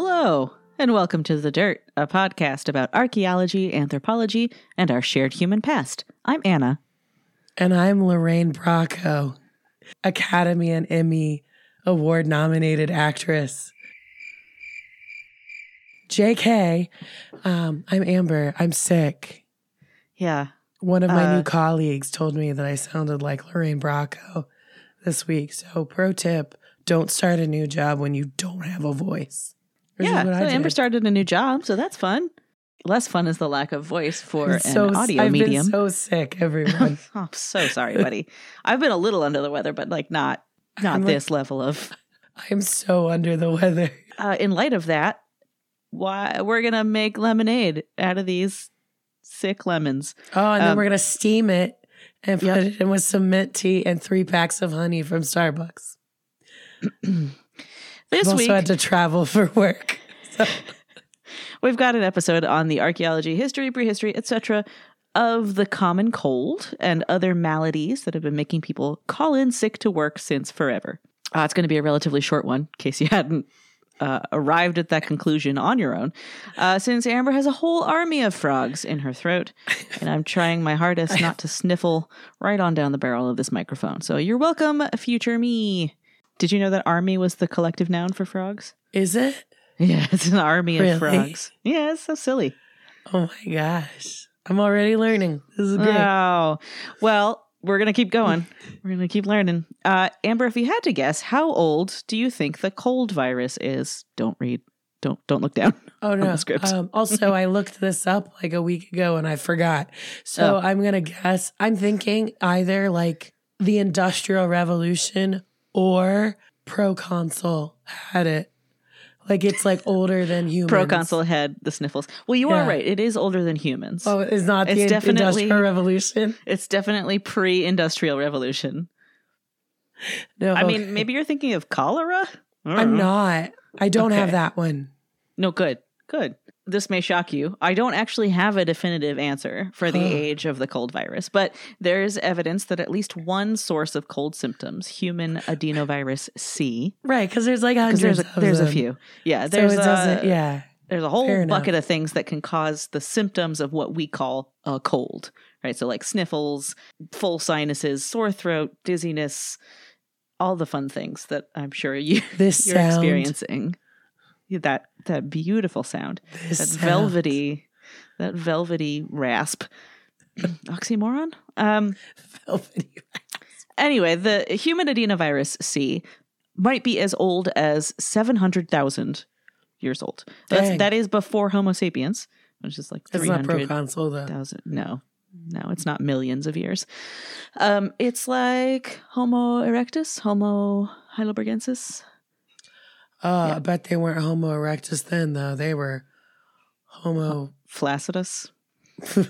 Hello, and welcome to The Dirt, a podcast about archaeology, anthropology, and our shared human past. I'm Anna. And I'm Lorraine Bracco, Academy and Emmy Award nominated actress. JK, um, I'm Amber. I'm sick. Yeah. One of my Uh, new colleagues told me that I sounded like Lorraine Bracco this week. So, pro tip don't start a new job when you don't have a voice. Yeah. So Amber started a new job, so that's fun. Less fun is the lack of voice for an so, audio I've medium. been so sick, everyone. oh, I'm so sorry, buddy. I've been a little under the weather, but like not not I'm like- this level of. I'm so under the weather. Uh, in light of that, why we're gonna make lemonade out of these sick lemons. Oh, and then Um, we're gonna steam it and put Yep. it in with some mint tea and three packs of honey from Starbucks. This I've also week, had to travel for work. So, We've got an episode on the archaeology, history, prehistory, etc. of the common cold and other maladies that have been making people call in sick to work since forever. Uh, it's going to be a relatively short one, in case you hadn't uh, arrived at that conclusion on your own, uh, since Amber has a whole army of frogs in her throat, and I'm trying my hardest not to sniffle right on down the barrel of this microphone. So you're welcome, future me. Did you know that army was the collective noun for frogs? is it? Yeah, it's an army Really? of frogs. Yeah, it's so silly. Oh my gosh. I'm already learning. This is great. Oh, well, we're gonna keep going. We're gonna keep learning. Uh, Amber, if you had to guess, how old do you think the cold virus is? Don't read. Don't don't look down. oh no. Um, also, I looked this up like a week ago and I forgot. So Oh. I'm gonna guess. I'm thinking either like the Industrial Revolution or proconsul had it. Like it's like older than humans. Proconsul had the sniffles. Well, you are right. It is older than humans. Oh, it's not It's the definitely- Industrial Revolution. It's definitely pre-industrial revolution. No, I mean, maybe you're thinking of cholera. I'm know. not. I don't have that one. No, good. Good. This may shock you. I don't actually have a definitive answer for the age of the cold virus, but there's evidence that at least one source of cold symptoms, human adenovirus C, Right, because there's like hundreds there's a, there's a few. Yeah, So there's it doesn't. a, yeah. there's a whole bucket of things that can cause the symptoms of what we call a cold, right? So like sniffles, full sinuses, sore throat, dizziness, all the fun things that I'm sure you This you're sound. experiencing. That that beautiful sound. This that sound. velvety that velvety rasp. Oxymoron? Um Velvety. anyway the human adenovirus c might be as old as 700,000 years old. That's that is before homo sapiens which is like 300,000 no. No it's not millions of years. Um it's like homo erectus homo heidelbergensis Oh, Yeah. I bet they weren't Homo erectus then though. They were Homo flaccidus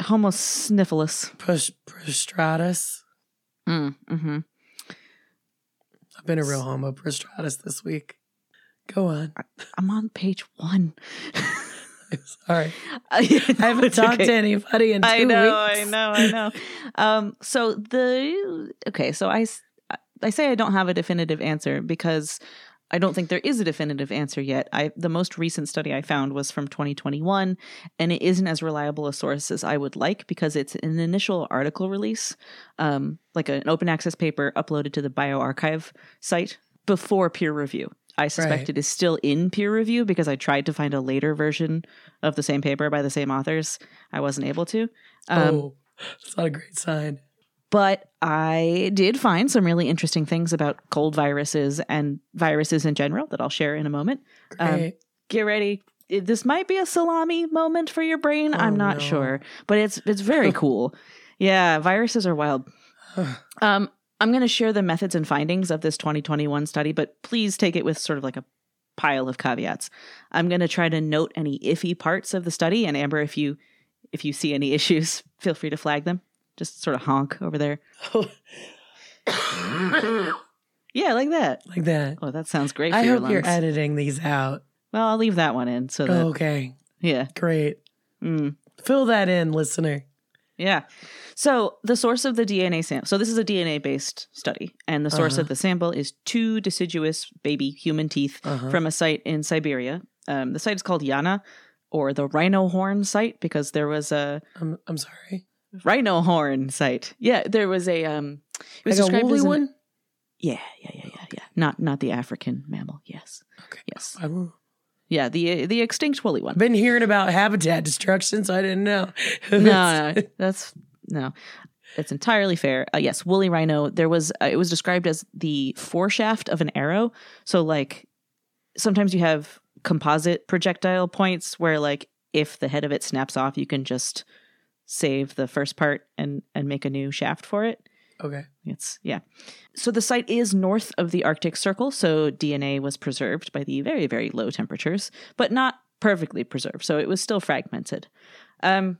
homo sniffulus push prostratus. mm, mm-hmm. I've been a real Homo prostratus this week. Go on. I'm on page one. Sorry. I I haven't talked to anybody in two I know, weeks. I know, I know. Um, so the okay, so I I say I don't have a definitive answer because I don't think there is a definitive answer yet. I the most recent study I found was from 2021, and it isn't as reliable a source as I would like because it's an initial article release, um, like an open access paper uploaded to the bioRxiv site before peer review. I suspect Right. it is still in peer review because I tried to find a later version of the same paper by the same authors. I wasn't able to. Um, oh, that's not a great sign. But I did find some really interesting things about cold viruses and viruses in general that I'll share in a moment. Um, Get ready. This might be a salami moment for your brain. Oh, I'm not no. sure, but it's it's very cool. Yeah, viruses are wild. Um, I'm going to share the methods and findings of this 2021 study, but please take it with sort of like a pile of caveats. I'm going to try to note any iffy parts of the study, and Amber, if you if you see any issues, feel free to flag them. Just sort of honk over there. Yeah, like that. like that. Oh, that sounds great. For I your hope you're editing these out. Well, I'll leave that one in. So that okay. yeah, Great. mm, Fill that in, listener. Yeah. So the source of the DNA sample. So this is a DNA based study, and the source Uh-huh. of the sample is two deciduous baby human teeth Uh-huh. from a site in Siberia. Um, the site is called Yana, or the rhino horn site, because there was a I'm, I'm sorry. Rhino horn site. Yeah, there was a. Um, it was Like a woolly as an- one? Yeah, yeah, yeah, yeah, yeah. Not not the African mammal. Yes, Okay. yes. I don't- Yeah, the the extinct woolly one. I've been hearing about habitat destruction, so I didn't know. no, no, that's no. It's entirely fair. Uh, yes, woolly rhino. There was uh, it was described as the foreshaft of an arrow. So like sometimes you have composite projectile points where like if the head of it snaps off, you can just save the first part and and make a new shaft for it. Okay. It's yeah. So the site is north of the Arctic Circle, so DNA was preserved by the very very low temperatures, but not perfectly preserved. So it was still fragmented. Um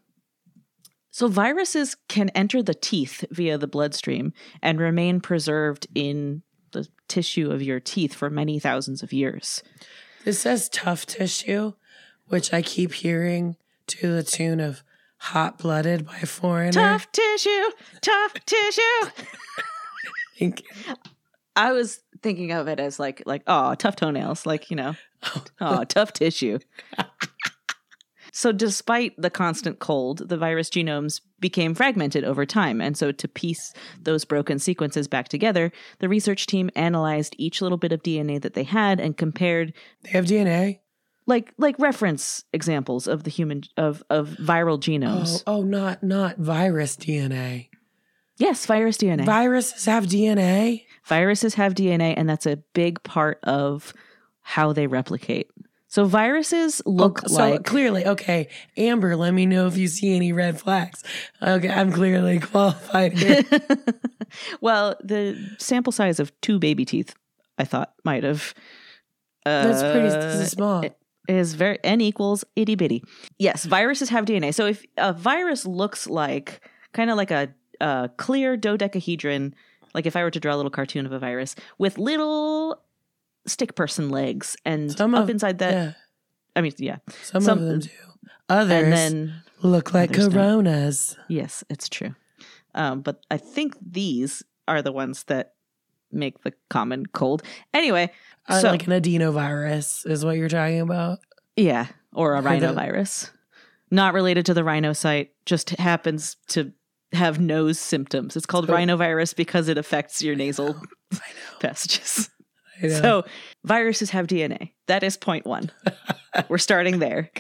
so viruses can enter the teeth via the bloodstream and remain preserved in the tissue of your teeth for many thousands of years. This says tough tissue, which I keep hearing to the tune of Hot Blooded by Foreigner. Tough tissue, tough tissue. I was thinking of it as like like oh tough toenails like you know oh tough tissue. so despite the constant cold, the virus genomes became fragmented over time, and so to piece those broken sequences back together, the research team analyzed each little bit of DNA that they had and compared They have DNA? Like like reference examples of the human of of viral genomes. oh, oh not not virus DNA. Yes, virus DNA. Viruses have DNA? Viruses have DNA, and that's a big part of how they replicate. So viruses look Oh, so like clearly, okay. Amber, let me know if you see any red flags. Okay, I'm clearly qualified here. well, the sample size of two baby teeth, I thought might have. Uh, That's pretty is small. Is very n equals itty bitty. Yes, viruses have DNA. So if a virus looks like kind of like a, a clear dodecahedron, like if I were to draw a little cartoon of a virus with little stick person legs, and Some up of- inside that, yeah, I mean, yeah, some, some- of them do. Others and then look like others don't. coronas. yes, it's true. Um, but I think these are the ones that make the common cold. Anyway, Uh, So- like an adenovirus is what you're talking about. Yeah, or a rhinovirus. Not related to the rhino site, just happens to have nose symptoms. It's called So- rhinovirus because it affects your nasal I know. passages. I know. So, viruses have DNA. That is point one. We're starting there.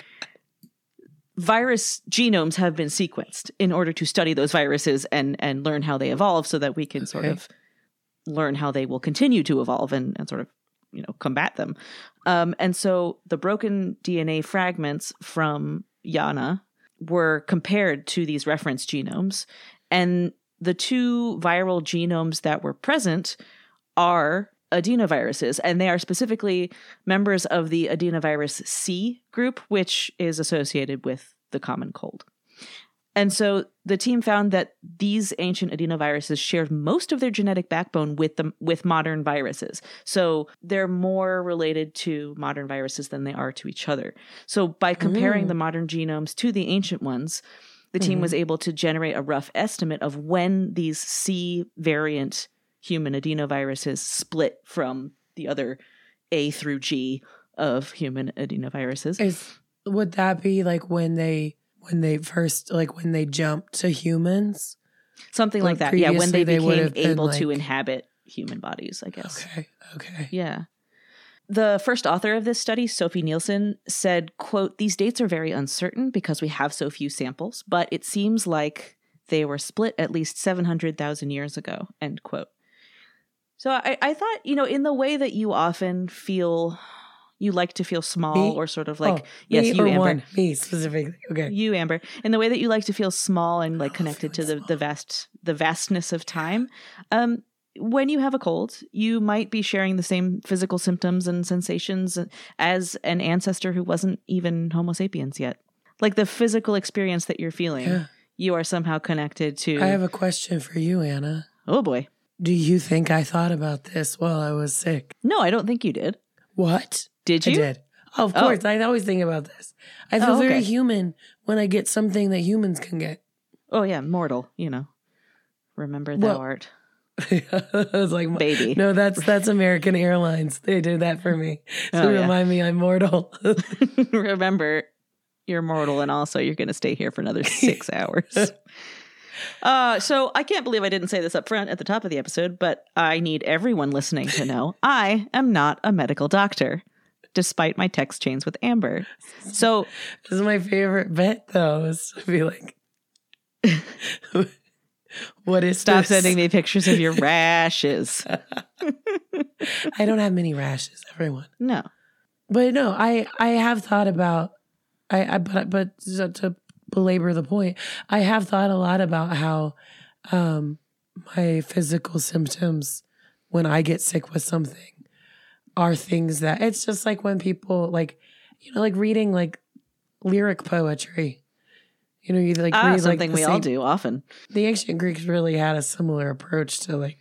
Virus genomes have been sequenced in order to study those viruses and, and learn how they evolve so that we can sort of learn how they will continue to evolve and, and sort of you know combat them. Um, and so the broken dna fragments from yana were compared to these reference genomes. And the two viral genomes that were present are adenoviruses and they are specifically members of the adenovirus c group which is associated with the common cold and so the team found that these ancient adenoviruses shared most of their genetic backbone with them with modern viruses. So they're more related to modern viruses than they are to each other. So by comparing Mm. the modern genomes to the ancient ones, the team was able to generate a rough estimate of when these C variant human adenoviruses split from the other A through G of human adenoviruses. Is would that be like when they when they first like when they jumped to humans? Something like that. Yeah, when they they became able to inhabit human bodies, I guess. Okay. Okay. Yeah. The first author of this study, Sophie Nielsen, said, quote, these dates are very uncertain because we have so few samples, but it seems like they were split at least 700,000 years ago, end quote. So I, I thought, you know, in the way that you often feel, you like to feel small Me? or sort of like, Oh, yes, you, Amber. one. Me specifically. Okay. You, Amber, in the way that you like to feel small and like Oh, connected to the, feeling the vast the vastness of time. Um, when you have a cold, you might be sharing the same physical symptoms and sensations as an ancestor who wasn't even Homo sapiens yet. Like the physical experience that you're feeling, Yeah. you are somehow connected to. I have a question for you, Anna. oh boy, Do you think I thought about this while I was sick? no, I don't think you did. What? Did I you? did. Oh, of Oh. course. I always think about this. I feel Oh, very human when I get something that humans can get. Oh yeah, mortal. You know, remember thou Well- art I was like, baby. no, that's that's American Airlines. They did that for me to Oh, yeah. remind me I'm mortal. remember, you're mortal, and also you're going to stay here for another six hours. Uh, so I can't believe I didn't say this up front at the top of the episode, but I need everyone listening to know I am not a medical doctor, despite my text chains with Amber. So this is my favorite bit, though. Is to be like, what is stop this? sending me pictures of your rashes. I don't have many rashes, everyone. No. But no, I I have thought about I I but but to to belabor the point, I have thought a lot about how um my physical symptoms when I get sick with something are things that it's just like when people like you know like reading like lyric poetry. You know, you like Ah, read like something the we all do often. the ancient Greeks really had a similar approach to like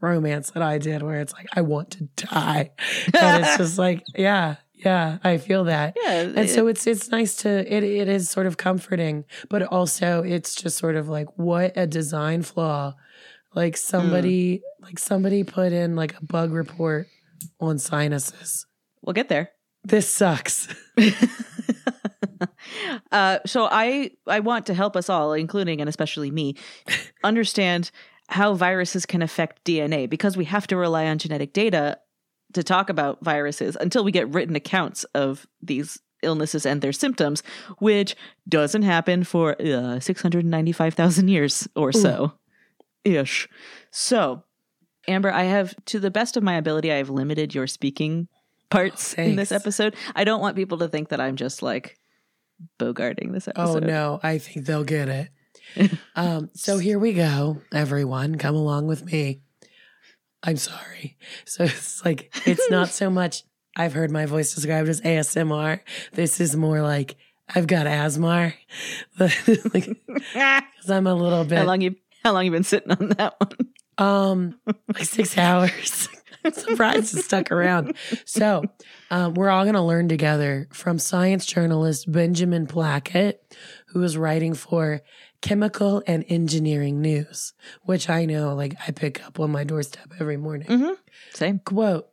romance that I did, where it's like, I want to die. and it's just like, yeah, yeah, I feel that. Yeah. And so it's it's nice to it it is sort of comforting, but also it's just sort of like what a design flaw. Like somebody like somebody put in like a bug report on sinuses. we'll get there. This sucks. uh, so I I want to help us all, including and especially me, understand how viruses can affect DNA because we have to rely on genetic data to talk about viruses until we get written accounts of these illnesses and their symptoms, which doesn't happen for uh, 695,000 years or so ish. So, Amber, I have, to the best of my ability, I have limited your speaking parts in this episode. I don't want people to think that I'm just like bogarting this episode. Oh no, I think they'll get it. um, so here we go, everyone. Come along with me. I'm sorry. So it's like it's not so much I've heard my voice described as ASMR. This is more like I've got asthma. like, cause I'm a little bit. how long you how long you been sitting on that one? Um like six hours. I'm surprised it stuck around. So um, we're all gonna learn together from science journalist Benjamin Plackett, who is writing for Chemical and Engineering News, which I know like I pick up on my doorstep every morning. Mm-hmm. Same. Quote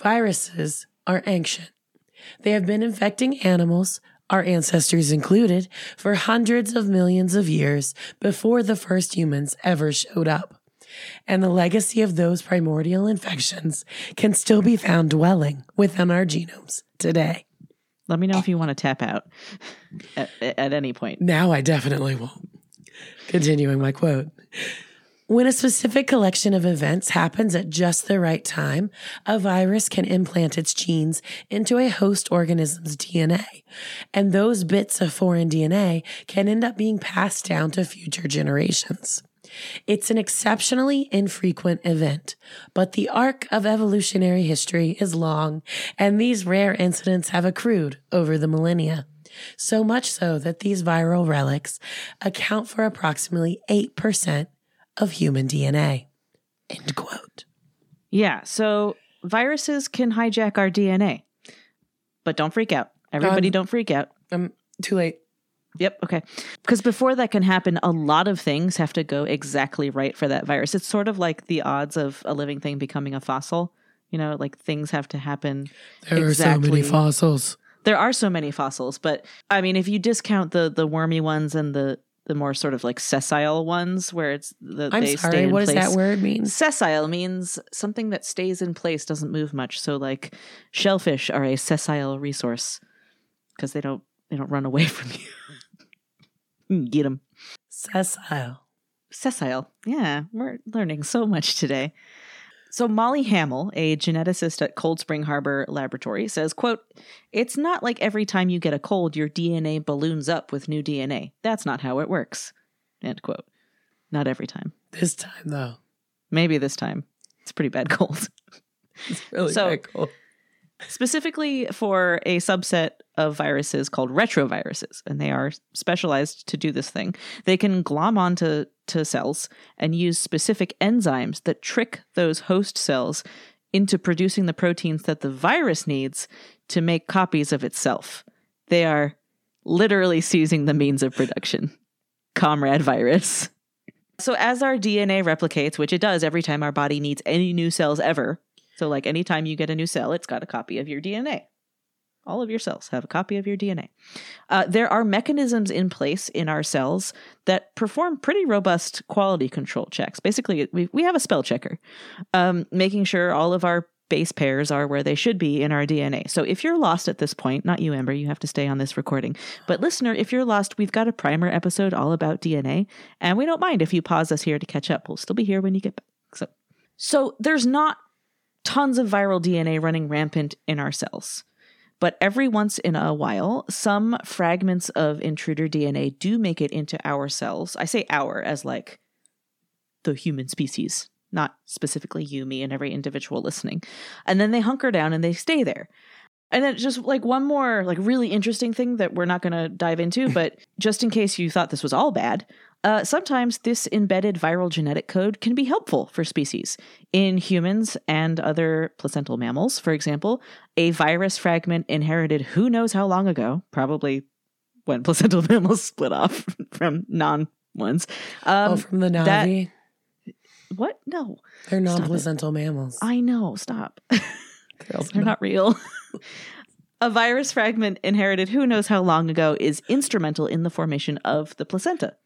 Viruses are ancient. They have been infecting animals, our ancestors included, for hundreds of millions of years before the first humans ever showed up. And the legacy of those primordial infections can still be found dwelling within our genomes today. Let me know if you want to tap out at, at any point. Now I definitely won't. Continuing my quote. When a specific collection of events happens at just the right time, a virus can implant its genes into a host organism's DNA. And those bits of foreign DNA can end up being passed down to future generations. It's an exceptionally infrequent event, but the arc of evolutionary history is long, and these rare incidents have accrued over the millennia. So much so that these viral relics account for approximately 8% of human DNA. End quote. Yeah. So viruses can hijack our DNA, but don't freak out. Everybody, Um, don't freak out. I'm too late. Yep. Okay. Because before that can happen, a lot of things have to go exactly right for that virus. It's sort of like the odds of a living thing becoming a fossil. You know, like things have to happen. There are so many fossils. There are so many fossils, but I mean, if you discount the the wormy ones and the the more sort of like sessile ones, where it's the I'm they stay sorry, in what does that word mean? Sessile means something that stays in place, doesn't move much. So, like shellfish are a sessile resource because they don't they don't run away from you. Hmm, Get them. Sessile. Sessile. Yeah, we're learning so much today. So Molly Hammell, a geneticist at Cold Spring Harbor Laboratory, says, quote, It's not like every time you get a cold, your DNA balloons up with new DNA. That's not how it works. End quote. Not every time. This time, though. Maybe this time. It's a pretty bad cold. It's really So- quite cool. specifically for a subset of viruses called retroviruses, and they are specialized to do this thing. They can glom onto to cells and use specific enzymes that trick those host cells into producing the proteins that the virus needs to make copies of itself. They are literally seizing the means of production. comrade virus. So, as our DNA replicates, which it does every time our body needs any new cells ever, so like anytime you get a new cell, it's got a copy of your DNA. All of your cells have a copy of your DNA. Uh, there are mechanisms in place in our cells that perform pretty robust quality control checks. Basically, we, we have a spell checker, um, making sure all of our base pairs are where they should be in our DNA. So if you're lost at this point, not you, Amber, you have to stay on this recording. But listener, if you're lost, we've got a primer episode all about DNA, and we don't mind if you pause us here to catch up. We'll still be here when you get back. So, so there's not tons of viral DNA running rampant in our cells. But every once in a while, some fragments of intruder DNA do make it into our cells. I say our as like the human species, not specifically you, me, and every individual listening. And then they hunker down and they stay there. And then just like one more like really interesting thing that we're not going to dive into, but just in case you thought this was all bad, uh, sometimes this embedded viral genetic code can be helpful for species. In humans and other placental mammals, for example, a virus fragment inherited who knows how long ago, probably when placental mammals split off from non ones. Um, oh, from the Navi? what? No. They're non placental mammals. I know. Stop. They're not real. a virus fragment inherited who knows how long ago is instrumental in the formation of the placenta.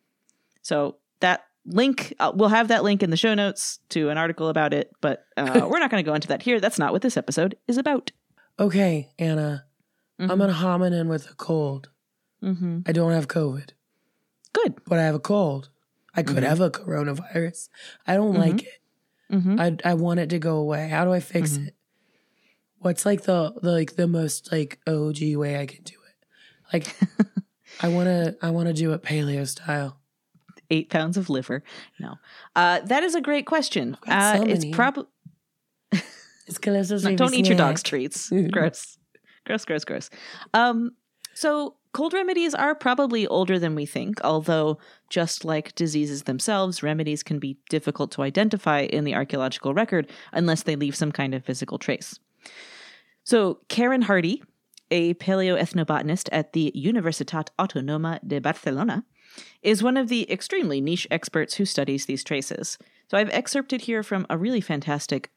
So that link, uh, we'll have that link in the show notes to an article about it, but uh, we're not going to go into that here. That's not what this episode is about. Okay, Anna, mm-hmm. I'm an hominin with a cold. Mm-hmm. I don't have COVID. Good. But I have a cold. I could mm-hmm. have a coronavirus. I don't like mm-hmm. it. Mm-hmm. I I want it to go away. How do I fix mm-hmm. it? What's like the, the like the most like OG way I can do it? Like I want to I want to do it paleo style eight pounds of liver. No, uh, that is a great question. Uh, so it's probably. no, don't eat your dog's treats. gross, gross, gross, gross. Um, so cold remedies are probably older than we think. Although, just like diseases themselves, remedies can be difficult to identify in the archaeological record unless they leave some kind of physical trace. So, Karen Hardy, a paleoethnobotanist at the Universitat Autónoma de Barcelona, is one of the extremely niche experts who studies these traces. So I've excerpted here from a really fantastic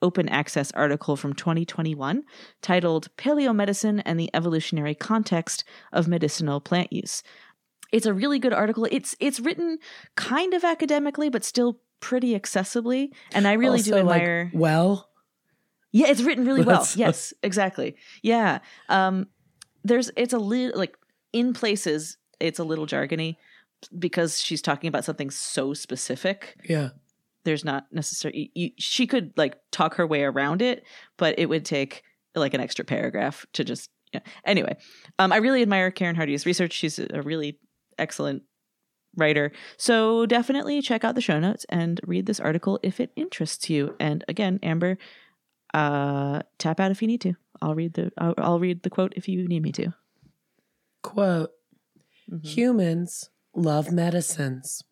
open access article from 2021 titled Paleomedicine and the Evolutionary Context of Medicinal Plant Use. It's a really good article. It's it's written kind of academically but still pretty accessibly and I really also, do admire like, well yeah, it's written really well. yes, exactly. Yeah. Um there's it's a little like in places it's a little jargony because she's talking about something so specific. Yeah. There's not necessarily you, she could like talk her way around it, but it would take like an extra paragraph to just yeah. Anyway, um, I really admire Karen Hardy's research. She's a really excellent writer. So definitely check out the show notes and read this article if it interests you. And again, Amber, uh, tap out if you need to. I'll read the I'll, I'll read the quote if you need me to. Quote Mm-hmm. Humans love medicines.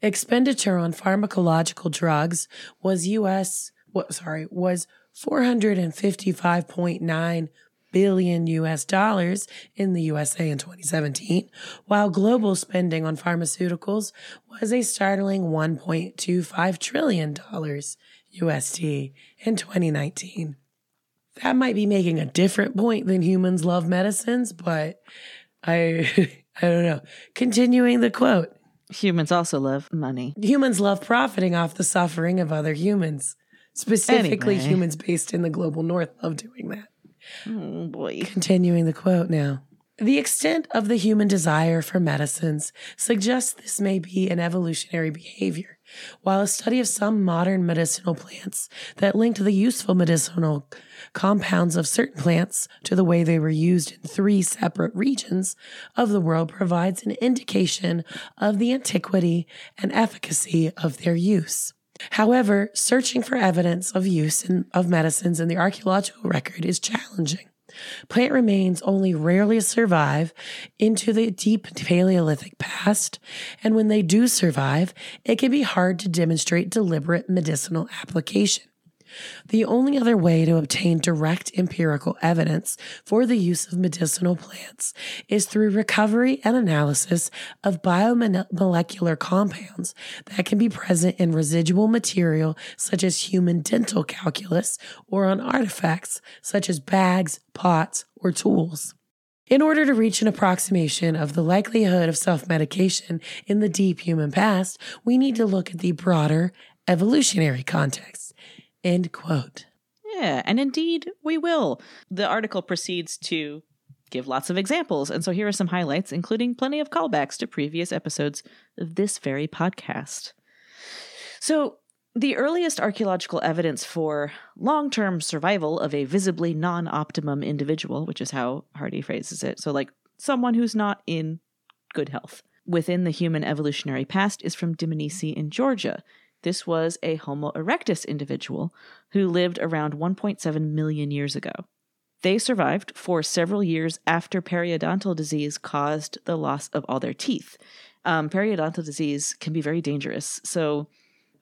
Expenditure on pharmacological drugs was US what sorry, was 455.9 billion US dollars in the USA in 2017, while global spending on pharmaceuticals was a startling 1.25 trillion dollars USD in 2019. That might be making a different point than humans love medicines, but I I don't know. Continuing the quote Humans also love money. Humans love profiting off the suffering of other humans. Specifically, anyway. humans based in the global north love doing that. Oh boy. Continuing the quote now. The extent of the human desire for medicines suggests this may be an evolutionary behavior, while a study of some modern medicinal plants that linked the useful medicinal compounds of certain plants to the way they were used in three separate regions of the world provides an indication of the antiquity and efficacy of their use. However, searching for evidence of use in, of medicines in the archaeological record is challenging. Plant remains only rarely survive into the deep Paleolithic past, and when they do survive, it can be hard to demonstrate deliberate medicinal application. The only other way to obtain direct empirical evidence for the use of medicinal plants is through recovery and analysis of biomolecular compounds that can be present in residual material such as human dental calculus or on artifacts such as bags, pots, or tools. In order to reach an approximation of the likelihood of self medication in the deep human past, we need to look at the broader evolutionary context. End quote. Yeah, and indeed we will. The article proceeds to give lots of examples, and so here are some highlights, including plenty of callbacks to previous episodes of this very podcast. So, the earliest archaeological evidence for long term survival of a visibly non optimum individual, which is how Hardy phrases it, so like someone who's not in good health, within the human evolutionary past is from Dmanisi in Georgia. This was a Homo erectus individual who lived around 1.7 million years ago. They survived for several years after periodontal disease caused the loss of all their teeth. Um, periodontal disease can be very dangerous. So,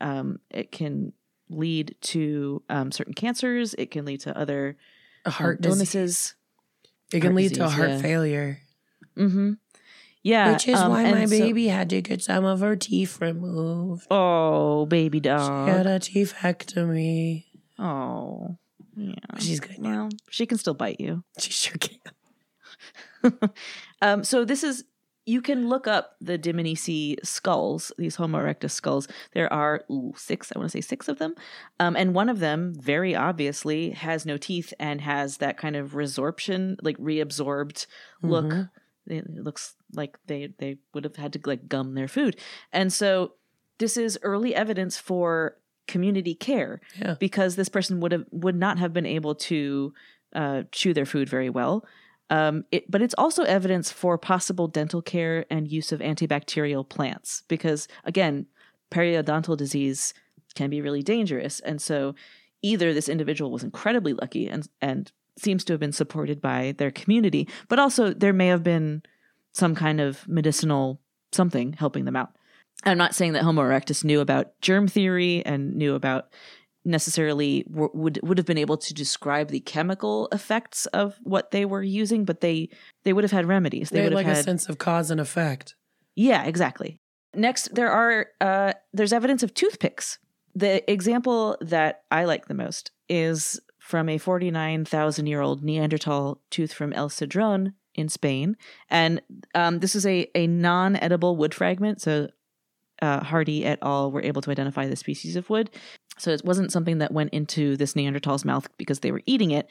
um, it can lead to um, certain cancers. It can lead to other heart um, disease. illnesses. It can heart lead to a heart yeah. failure, Mm-hmm. Yeah, which is um, why my so- baby had to get some of her teeth removed. oh, baby dog. She had a teethectomy. Oh, yeah. She's good now. Well, she can still bite you. She sure can. Um, so this is you can look up the Dmanisi skulls, these Homo erectus skulls. There are ooh, six, I want to say six of them. Um, and one of them, very obviously, has no teeth and has that kind of resorption, like reabsorbed look. Mhm. It looks like they, they would have had to like gum their food. And so this is early evidence for community care Yeah. because this person would have would not have been able to uh, chew their food very well. Um, it, but it's also evidence for possible dental care and use of antibacterial plants because, again, periodontal disease can be really dangerous. And so either this individual was incredibly lucky and, and seems to have been supported by their community, but also there may have been some kind of medicinal something helping them out. I'm not saying that Homo erectus knew about germ theory and knew about necessarily w- would would have been able to describe the chemical effects of what they were using, but they they would have had remedies. They, They had would like have a sense of cause and effect. yeah, exactly. Next, there are uh, there's evidence of toothpicks. The example that I like the most is from a 49,000 year old Neanderthal tooth from El Sidrón in Spain, and um, this is a a non edible wood fragment. So uh, Hardy et al. were able to identify the species of wood. So it wasn't something that went into this Neanderthal's mouth because they were eating it,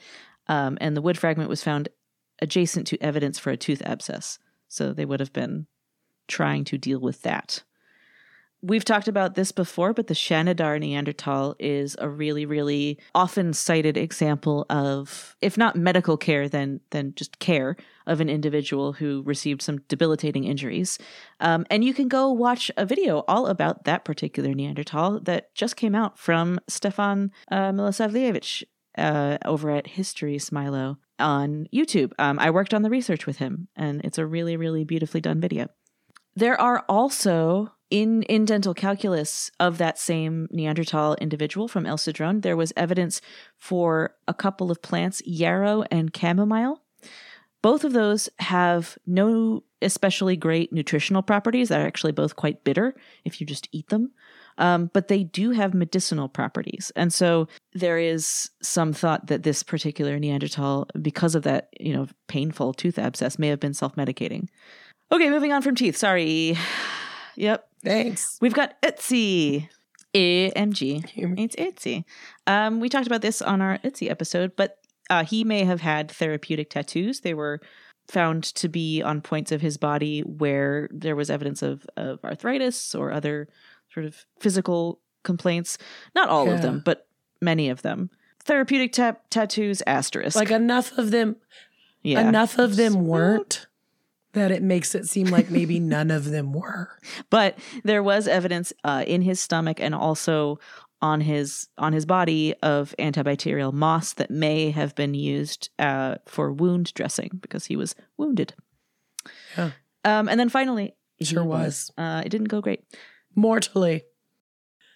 um, and the wood fragment was found adjacent to evidence for a tooth abscess. So they would have been trying to deal with that. We've talked about this before, but the Shanidar Neanderthal is a really, really often cited example of, if not medical care, then then just care of an individual who received some debilitating injuries. Um, and you can go watch a video all about that particular Neanderthal that just came out from Stefan uh, Milosavljevic uh, over at History Smilo on YouTube. Um, I worked on the research with him, and it's a really, really beautifully done video. There are also in in dental calculus of that same Neanderthal individual from El Sidrón, there was evidence for a couple of plants, yarrow and chamomile. Both of those have no especially great nutritional properties. They're actually both quite bitter if you just eat them. Um, but they do have medicinal properties. And so there is some thought that this particular Neanderthal, because of that, you know, painful tooth abscess, may have been self medicating. Okay, moving on from teeth. Sorry. Yep. Thanks. We've got Ötzi. AMG. It's Ötzi. Um, we talked about this on our Ötzi episode, but uh, he may have had therapeutic tattoos. They were found to be on points of his body where there was evidence of, of arthritis or other sort of physical complaints. Not all of them, but many of them. Therapeutic ta- tattoos, asterisk. Like enough of them, yeah. enough of them weren't that it makes it seem like maybe none of them were. but there was evidence uh, in his stomach and also on his on his body of antibacterial moss that may have been used uh, for wound dressing because he was wounded. Yeah. Um, and then finally, Sure was. Uh, it didn't go great. Mortally.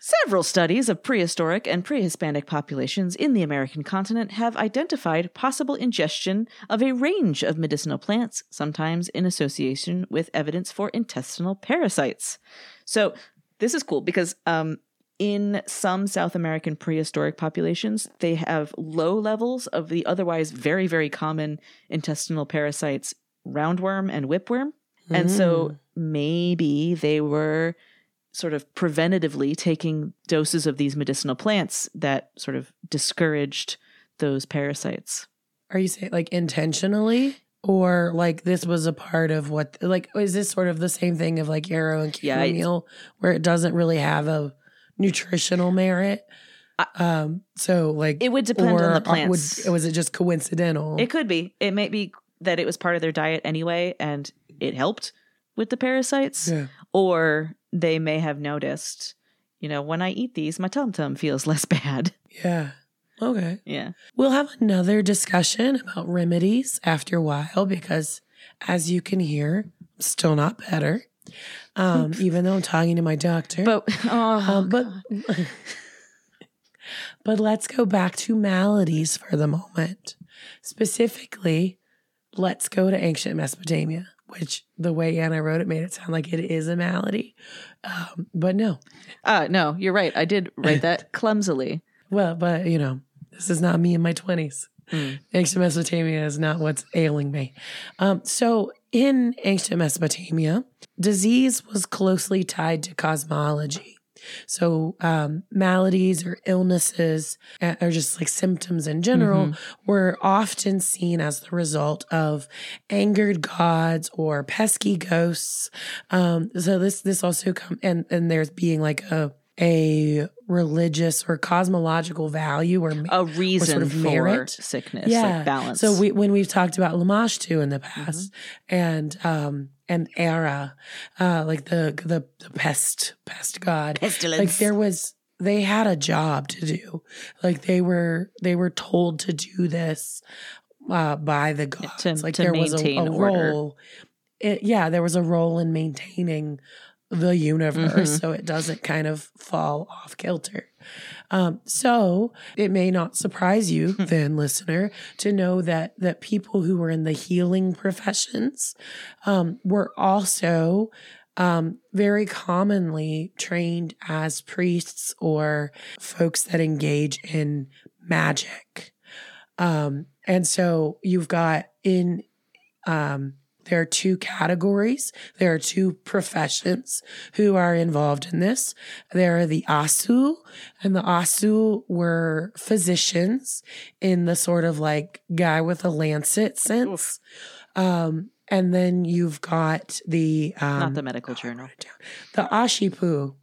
Several studies of prehistoric and prehispanic populations in the American continent have identified possible ingestion of a range of medicinal plants, sometimes in association with evidence for intestinal parasites. So, this is cool because um, in some South American prehistoric populations, they have low levels of the otherwise very, very common intestinal parasites, roundworm and whipworm. And so maybe they were sort of preventatively taking doses of these medicinal plants that sort of discouraged those parasites. Are you saying like intentionally? Or like this was a part of what like is this sort of the same thing of like yarrow and Yeah, chamomile where it doesn't really have a nutritional merit? Um so like It would depend on the plants. Would, was it just coincidental? It could be. It may be that it was part of their diet anyway and it helped with the parasites. yeah. Or they may have noticed, you know, when I eat these, my tum tum feels less bad. Yeah. Okay. Yeah. We'll have another discussion about remedies after a while because, as you can hear, I'm still not better. Um, even though I'm talking to my doctor. But, oh, Um, but but let's go back to maladies for the moment. Specifically, let's go to ancient Mesopotamia, which the way Anna wrote it made it sound like it is a malady. Um, but no. uh, no, you're right. I did write that clumsily. Well, but you know, this is not me in my 20s. Mm. Ancient Mesopotamia is not what's ailing me. Um, so, in ancient Mesopotamia, disease was closely tied to cosmology. So, um, maladies or illnesses, uh, or just like symptoms in general, were often seen as the result of angered gods or pesky ghosts. Um, so this this also come and and there's being like a a religious or cosmological value or A reason of for merit. sickness, yeah. like balance. So we when we've talked about Lamashtu in the past and um and Erra, uh like the the the pest pest god. pestilence. Like there was they had a job to do. Like they were they were told to do this uh by the gods. to- like to there was a, a role. It, yeah, there was a role in maintaining the universe Mhm. so it doesn't kind of fall off kilter. Um, so it may not surprise you, then listener, to know that that people who were in the healing professions um, were also um, very commonly trained as priests or folks that engage in magic. Um, and so you've got in um, there are two categories. There are two professions who are involved in this. There are the Asu, and the Asu were physicians in the sort of like guy with a lancet sense. Um, and then you've got the um, Not the medical journal. the Ashipu.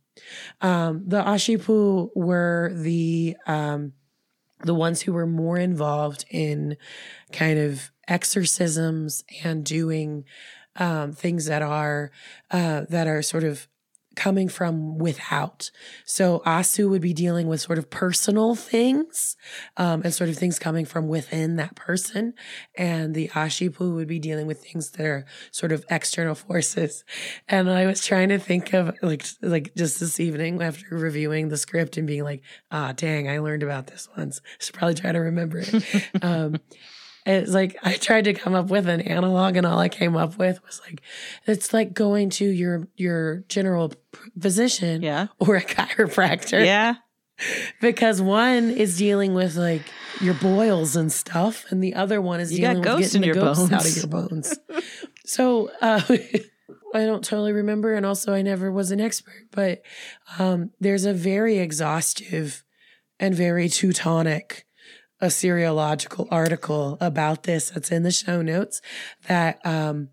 Um, the Ashipu were the um, the ones who were more involved in kind of exorcisms and doing um, things that are uh, that are sort of coming from without. So Asu would be dealing with sort of personal things um, and sort of things coming from within that person, and the Ashipu would be dealing with things that are sort of external forces. And I was trying to think of like like just this evening after reviewing the script and being like, ah, dang, I learned about this once. Should probably try to remember it. um, it's like I tried to come up with an analog, and all I came up with was like, it's like going to your your general physician Yeah. or a chiropractor Yeah. because one is dealing with like your boils and stuff, and the other one is You dealing with getting in the ghosts out of your bones. so uh, I don't totally remember, and also I never was an expert, but um, there's a very exhaustive and very Teutonic Assyriological article about this that's in the show notes that um,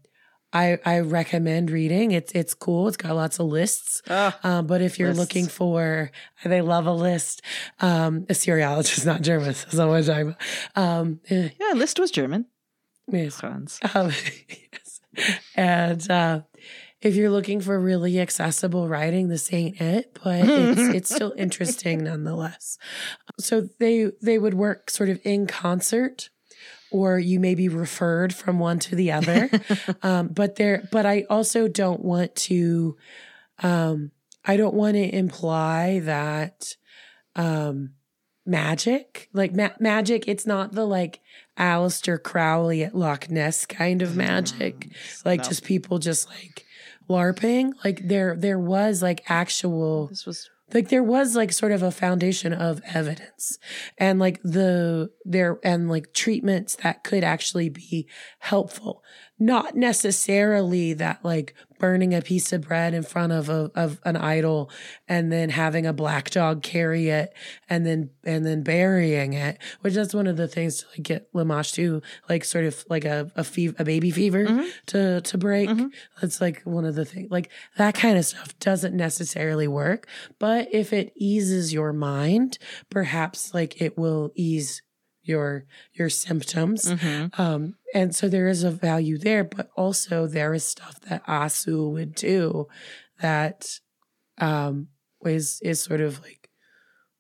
I I recommend reading. It's it's cool. It's got lots of lists. Oh, Um, but if you're Lists. looking for, they love a list. Um, Assyriologist, not German. That's not what I'm talking about. Um, eh, yeah. Liszt was German. yes. Franz. Um, yes. And uh, if you're looking for really accessible writing, this ain't it, but it's it's still interesting nonetheless. So they they would work sort of in concert, or you may be referred from one to the other. um, but there, but I also don't want to. Um, I don't want to imply that um magic, like ma- magic, it's not the like Aleister Crowley at Loch Ness kind of magic. Mm, Like no. just people just like LARPing. Like there there was like actual this was like there was like sort of a foundation of evidence and like the there and like treatments that could actually be helpful not necessarily that like burning a piece of bread in front of a of an idol and then having a black dog carry it and then and then burying it which that's one of the things to like get Lamash to like sort of like a a, a baby fever Mhm. to to break Mhm. that's like one of the things like that kind of stuff doesn't necessarily work but if it eases your mind perhaps like it will ease your your symptoms Mhm. um and so there is a value there but also there is stuff that asu would do that um is is sort of like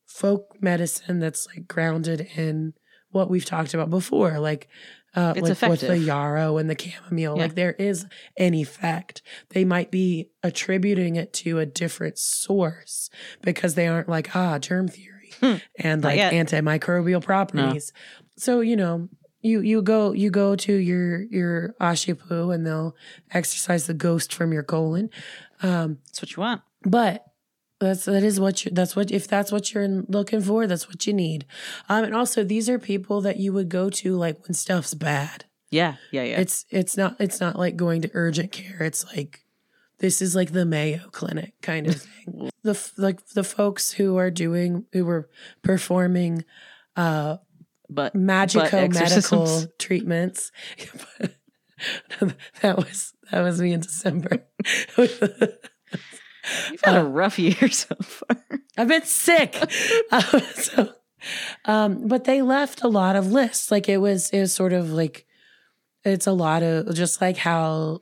folk medicine that's like grounded in what we've talked about before like uh It's like with the yarrow and the chamomile Yeah. like there is an effect they might be attributing it to a different source because they aren't like ah germ theory. And like antimicrobial properties. So you know you you go you go to your your ashipu and they'll exercise the ghost from your colon. Um That's what you want. but that's that is what you that's what if that's what you're looking for that's what you need. Um and also these are people that you would go to like when stuff's bad. Yeah, yeah, yeah. it's it's not it's not like going to urgent care. It's like this is like the mayo clinic kind of thing the like the folks who are doing who were performing uh but magico medical treatments that was that was me in december you've had uh, a rough year so far. I've been sick. um, so, um, but they left a lot of lists. Like it was, it was sort of like, it's a lot of just like how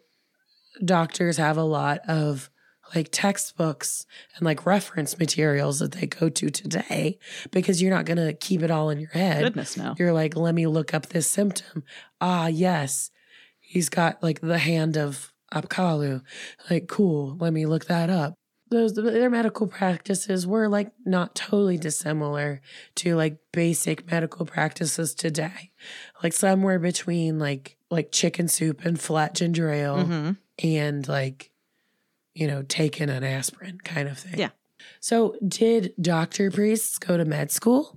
doctors have a lot of like textbooks and like reference materials that they go to today because you're not going to keep it all in your head. Goodness no. You're like, let me look up this symptom. Ah, yes. He's got like the hand of Apkalu. Like, cool. Let me look that up. Those their medical practices were like not totally dissimilar to like basic medical practices today. Like somewhere between like like chicken soup and flat ginger ale Mhm. And like you know taking an aspirin kind of thing. Yeah. So did doctor priests go to med school?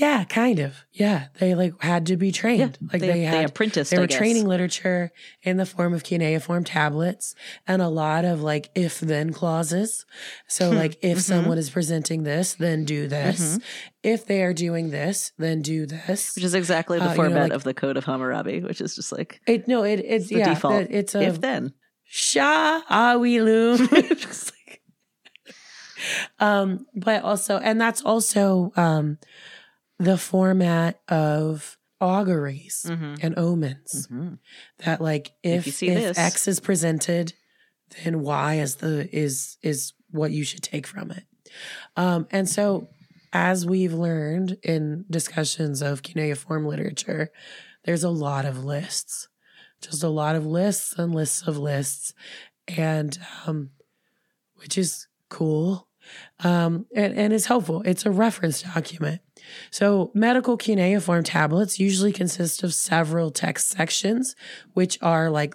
Yeah, kind of. Yeah, they like had to be trained. like they, had apprenticed. they were training literature in the form of cuneiform tablets and a lot of like if then clauses. So like if Mhm. someone is presenting this, then do this. Mhm. If they are doing this, then do this. which is exactly the Uh, you know, format like- of the Code of Hammurabi, which is just like It no, it it's the yeah, default. it's a if then. Sha Awilu. Um, but also, and that's also um, the format of auguries Mhm. and omens. Mhm. That like If if if this- X is presented, then Y is the is is what you should take from it. Um, and so, as we've learned in discussions of cuneiform literature, there's a lot of lists, just a lot of lists and lists of lists, and um, which is cool um, and, and is helpful. It's a reference document. So, medical cuneiform tablets usually consist of several text sections, which are like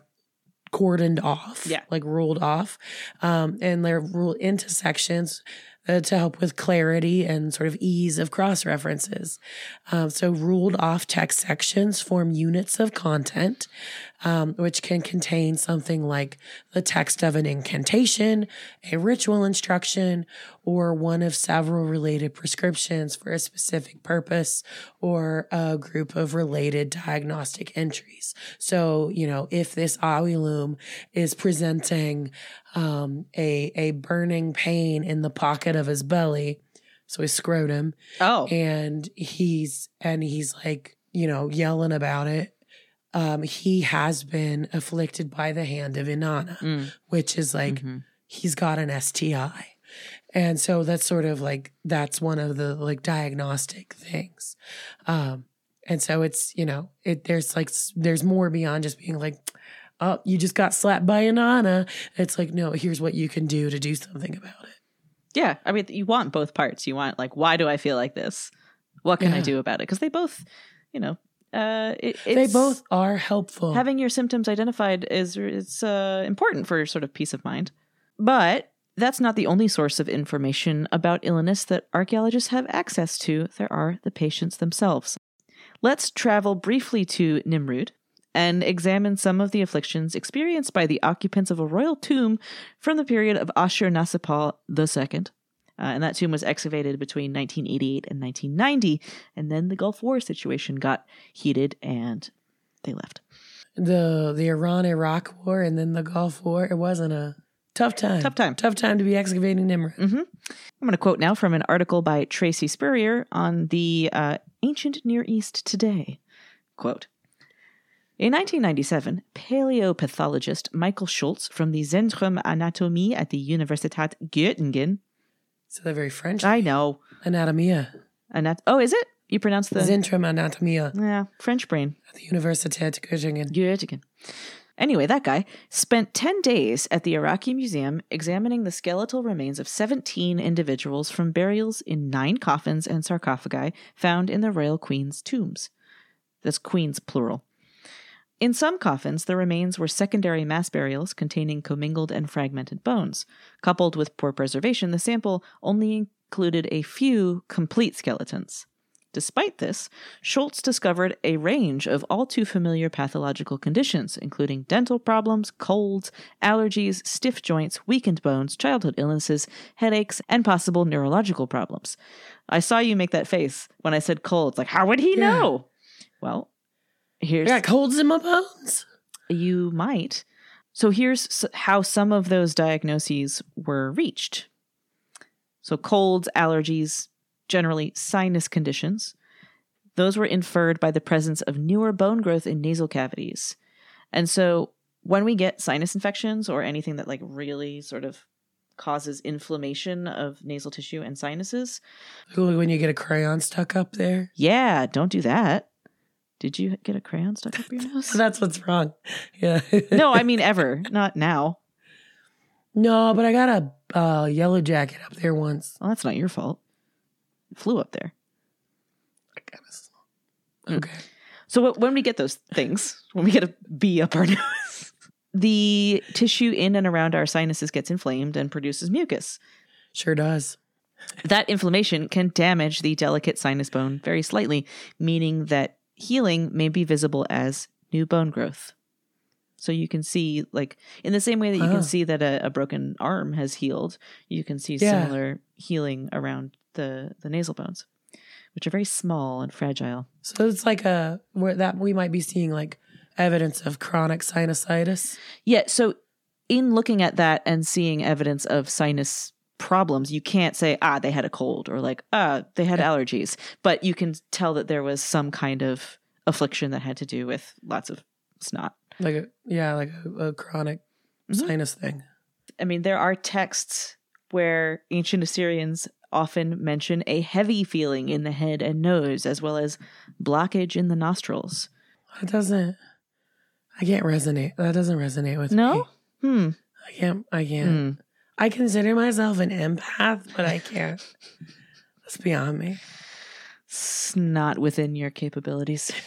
cordoned off, Yeah. like ruled off, um, and they're ruled into sections uh, to help with clarity and sort of ease of cross references. Um, so, ruled off text sections form units of content, um, which can contain something like the text of an incantation, a ritual instruction, or one of several related prescriptions for a specific purpose or a group of related diagnostic entries. So, you know, if this Awilum is presenting um, a, a burning pain in the pocket of his belly, so his scrotum, Oh, and he's and he's like you know yelling about it um he has been afflicted by the hand of inanna Mm. which is like Mhm. he's got an sti and so that's sort of like that's one of the like diagnostic things um and so it's you know it there's like there's more beyond just being like oh, you just got slapped by Inanna. It's like, no, here's what you can do to do something about it. Yeah, I mean, you want both parts. You want like, why do I feel like this? What can I do about it? Because they both, you know, uh, it, They both are helpful. having your symptoms identified is it's uh, important for sort of peace of mind. But that's not the only source of information about illness that archaeologists have access to. There are the patients themselves. Let's travel briefly to Nimrud and examine some of the afflictions experienced by the occupants of a royal tomb from the period of Ashur-nasirpal II. Uh, and that tomb was excavated between 1988 and 1990. And then the Gulf War situation got heated and they left. the the Iran Iraq War and then the Gulf War. It wasn't a tough time. Tough time. Tough time to be excavating Nimrud. hmm I'm going to quote now from an article by Tracy Spurrier on the uh, Ancient Near East Today. Quote In 1997, paleopathologist Michael Schultz from the Zentrum Anatomie at the Universität Göttingen. So they're very French. I know. Anatomia. Anat- oh, is it? You pronounce the. Zentrum Anatomia yeah, French brain. at the Universität Göttingen. Göttingen. Anyway, that guy spent 10 days at the Iraqi Museum examining the skeletal remains of 17 individuals from burials in nine coffins and sarcophagi found in the royal queen's tombs. That's queens plural. In some coffins, the remains were secondary mass burials containing commingled and fragmented bones. Coupled with poor preservation, the sample only included a few complete skeletons. Despite this, Schultz discovered a range of all too familiar pathological conditions, including dental problems, colds, allergies, stiff joints, weakened bones, childhood illnesses, headaches, and possible neurological problems. I saw you make that face when I said colds. Like, how would he Yeah. know? Well, here's I got colds in my bones. you might. So here's how some of those diagnoses were reached. So colds, allergies, generally sinus conditions, those were inferred by the presence of newer bone growth in nasal cavities. And so when we get sinus infections or anything that like really sort of causes inflammation of nasal tissue and sinuses, When you get a crayon stuck up there. yeah, don't do that. Did you get a crayon stuck up your nose? That's what's wrong. Yeah. no, I mean ever, not now. no, but I got a uh, yellow jacket up there once. Well, that's not your fault. It flew up there. Mm. Okay. So wh- when we get those things, when we get a bee up our nose, the tissue in and around our sinuses gets inflamed and produces mucus. Sure does. That inflammation can damage the delicate sinus bone very slightly, meaning that healing may be visible as new bone growth. So you can see, like, in the same way that you can see that a, a broken arm has healed, you can see Yeah. similar healing around the, the nasal bones, which are very small and fragile. So it's like a where that we might be seeing like evidence of chronic sinusitis. Yeah. So, in looking at that and seeing evidence of sinus problems, you can't say, ah, they had a cold or like, ah, they had allergies. But you can tell that there was some kind of affliction that had to do with lots of snot. Like a yeah, like a, a chronic Mhm. sinus thing. I mean, there are texts where ancient Assyrians often mention a heavy feeling in the head and nose, as well as blockage in the nostrils. That doesn't I can't resonate. That doesn't resonate with me. No? Hmm. I can't I can't. Hmm. I consider myself an empath, but I can't. That's beyond me. It's not within your capabilities.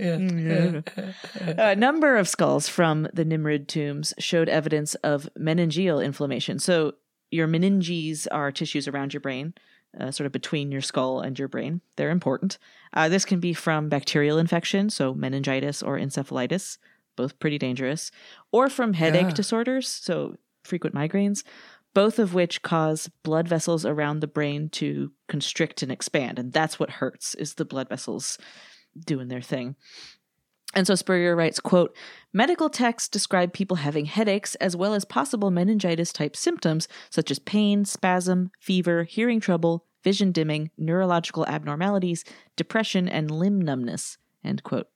Yeah. A number of skulls from the Nimrud tombs showed evidence of meningeal inflammation. So, your meninges are tissues around your brain, uh, sort of between your skull and your brain. They're important. Uh, this can be from bacterial infection, so meningitis or encephalitis, both pretty dangerous, or from headache Yeah. disorders, so frequent migraines, both of which cause blood vessels around the brain to constrict and expand. And that's what hurts, is the blood vessels doing their thing. And so Spurrier writes, quote, medical texts describe people having headaches as well as possible meningitis type symptoms such as pain, spasm, fever, hearing trouble, vision dimming, neurological abnormalities, depression, and limb numbness, end quote.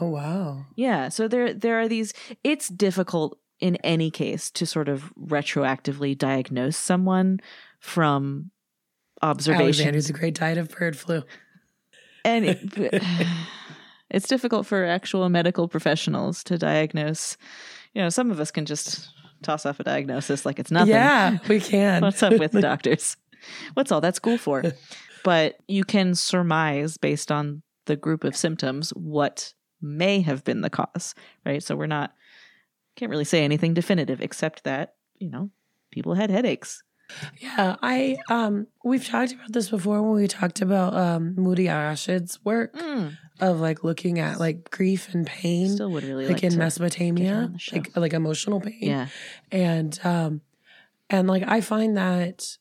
Oh wow. Yeah, so there there are these it's difficult in any case to sort of retroactively diagnose someone from Alexander observations the Great died of bird flu. and it, it's difficult for actual medical professionals to diagnose you know, some of us can just toss off a diagnosis like it's nothing. Yeah, we can. What's up with doctors? What's all that school for? But you can surmise based on the group of symptoms what may have been the cause, right? So we're not can't really say anything definitive except that, you know, people had headaches. Yeah, I um we've talked about this before when we talked about um Moudhy Rashid's work of like looking at like grief and pain Still would really like, like, in Mesopotamia, on the show. like like emotional pain. Yeah. And um and like I find that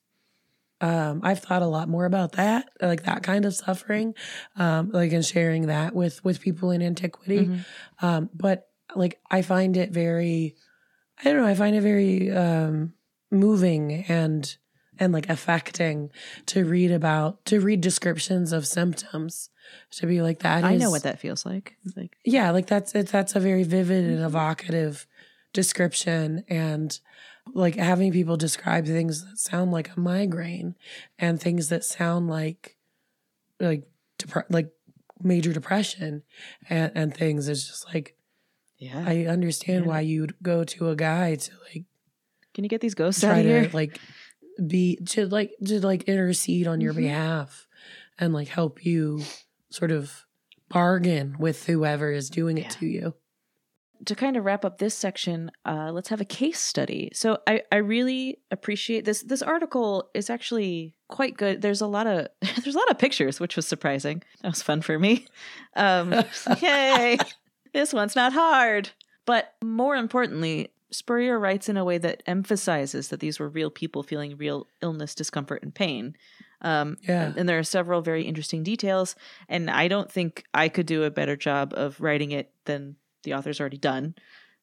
um I've thought a lot more about that, like that kind of suffering, um like and sharing that with with people in antiquity. Mhm. Um but like I find it very I don't know, I find it very um moving and and like affecting to read about to read descriptions of symptoms to be like that I know what that feels like. It's like yeah like that's it that's a very vivid and Mhm. evocative description and like having people describe things that sound like a migraine and things that sound like like like major depression and, and things is just like yeah. i understand Yeah. why you'd go to a guy to like Can you get these ghosts out of here? to like be to like to like intercede on your Mhm. behalf and like help you sort of bargain with whoever is doing it Yeah. to you to kind of wrap up this section, uh, let's have a case study. So I, I really appreciate this. This article is actually quite good. There's a lot of there's a lot of pictures, which was surprising. That was fun for me. Um, yay! This one's not hard. But more importantly, Spurrier writes in a way that emphasizes that these were real people feeling real illness, discomfort, and pain. Um, Yeah. and there are several very interesting details. And I don't think I could do a better job of writing it than the author's already done.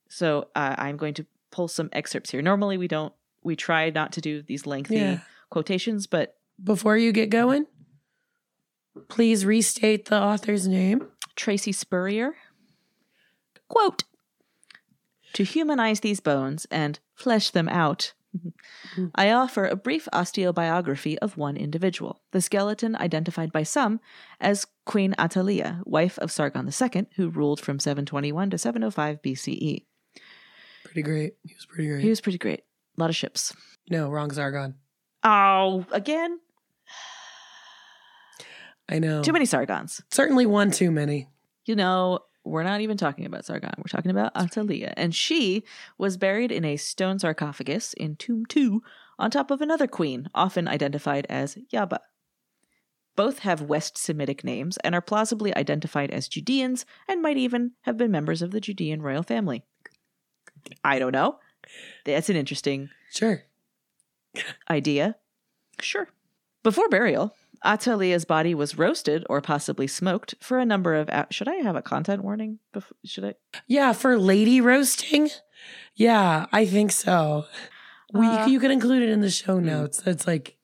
So uh, I'm going to pull some excerpts here. Normally, we don't. We try not to do these lengthy Yeah. quotations, but before you get going please restate the author's name Tracy Spurrier. Quote To humanize these bones and flesh them out, I offer a brief osteobiography of one individual, the skeleton identified by some as Queen Atalia, wife of Sargon II, who ruled from 721 to 705 BCE. pretty great he was pretty great He was pretty great. A lot of ships. no wrong Sargon Oh, again? i know Too many Sargons. certainly one too many You know, we're not even talking about Sargon. We're talking about Atalia. And she was buried in a stone sarcophagus in Tomb 2 on top of another queen, often identified as Yaba. Both have West Semitic names and are plausibly identified as Judeans and might even have been members of the Judean royal family. I don't know. That's an interesting sure idea. Sure. Before burial, Atalia's body was roasted or possibly smoked for a number of. hou- Should I have a content warning? Bef- Should I? yeah for lady roasting yeah i think so we, Uh, you can include it in the show notes it's like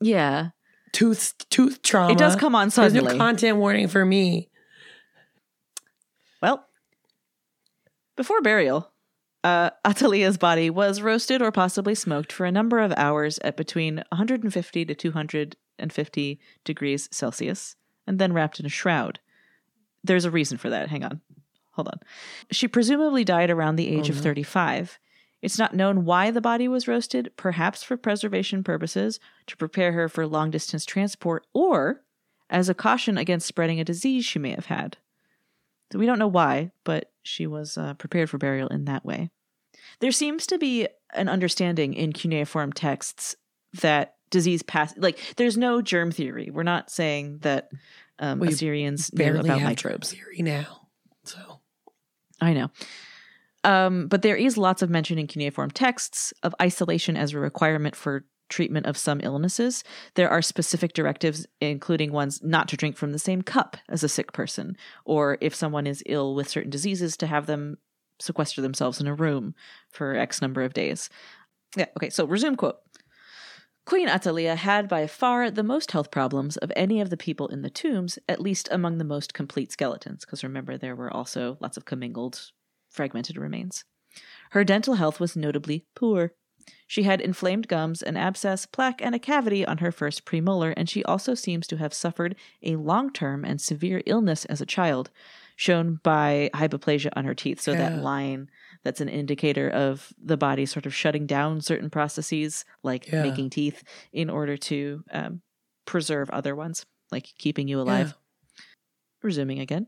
Yeah, tooth tooth trauma it does come on There's no suddenly. content warning for me. well, before burial, uh, Atalia's body was roasted or possibly smoked for a number of hours at between 150 to 250 degrees Celsius, and then wrapped in a shroud. There's a reason for that. Hang on. Hold on. She presumably died around the age Oh, of no. 35. It's not known why the body was roasted, perhaps for preservation purposes, to prepare her for long distance transport, or as a caution against spreading a disease she may have had. So we don't know why, but she was uh, prepared for burial in that way. There seems to be an understanding in cuneiform texts that disease pass like there's no germ theory. We're not saying that um, We Assyrians knew Barely about have microbes. theory now. So I know. Um, but there is lots of mention in cuneiform texts of isolation as a requirement for treatment of some illnesses. There are specific directives, including ones not to drink from the same cup as a sick person, or if someone is ill with certain diseases, to have them sequester themselves in a room for X number of days. Yeah, okay, so resume quote. Queen Atalia had by far the most health problems of any of the people in the tombs, at least among the most complete skeletons, because remember, there were also lots of commingled, fragmented remains. Her dental health was notably poor. She had inflamed gums, an abscess, plaque, and a cavity on her first premolar, and she also seems to have suffered a long term and severe illness as a child, shown by hypoplasia on her teeth. So Yeah. that line that's an indicator of the body sort of shutting down certain processes, like Yeah. making teeth, in order to um, preserve other ones, like keeping you alive. Resuming again.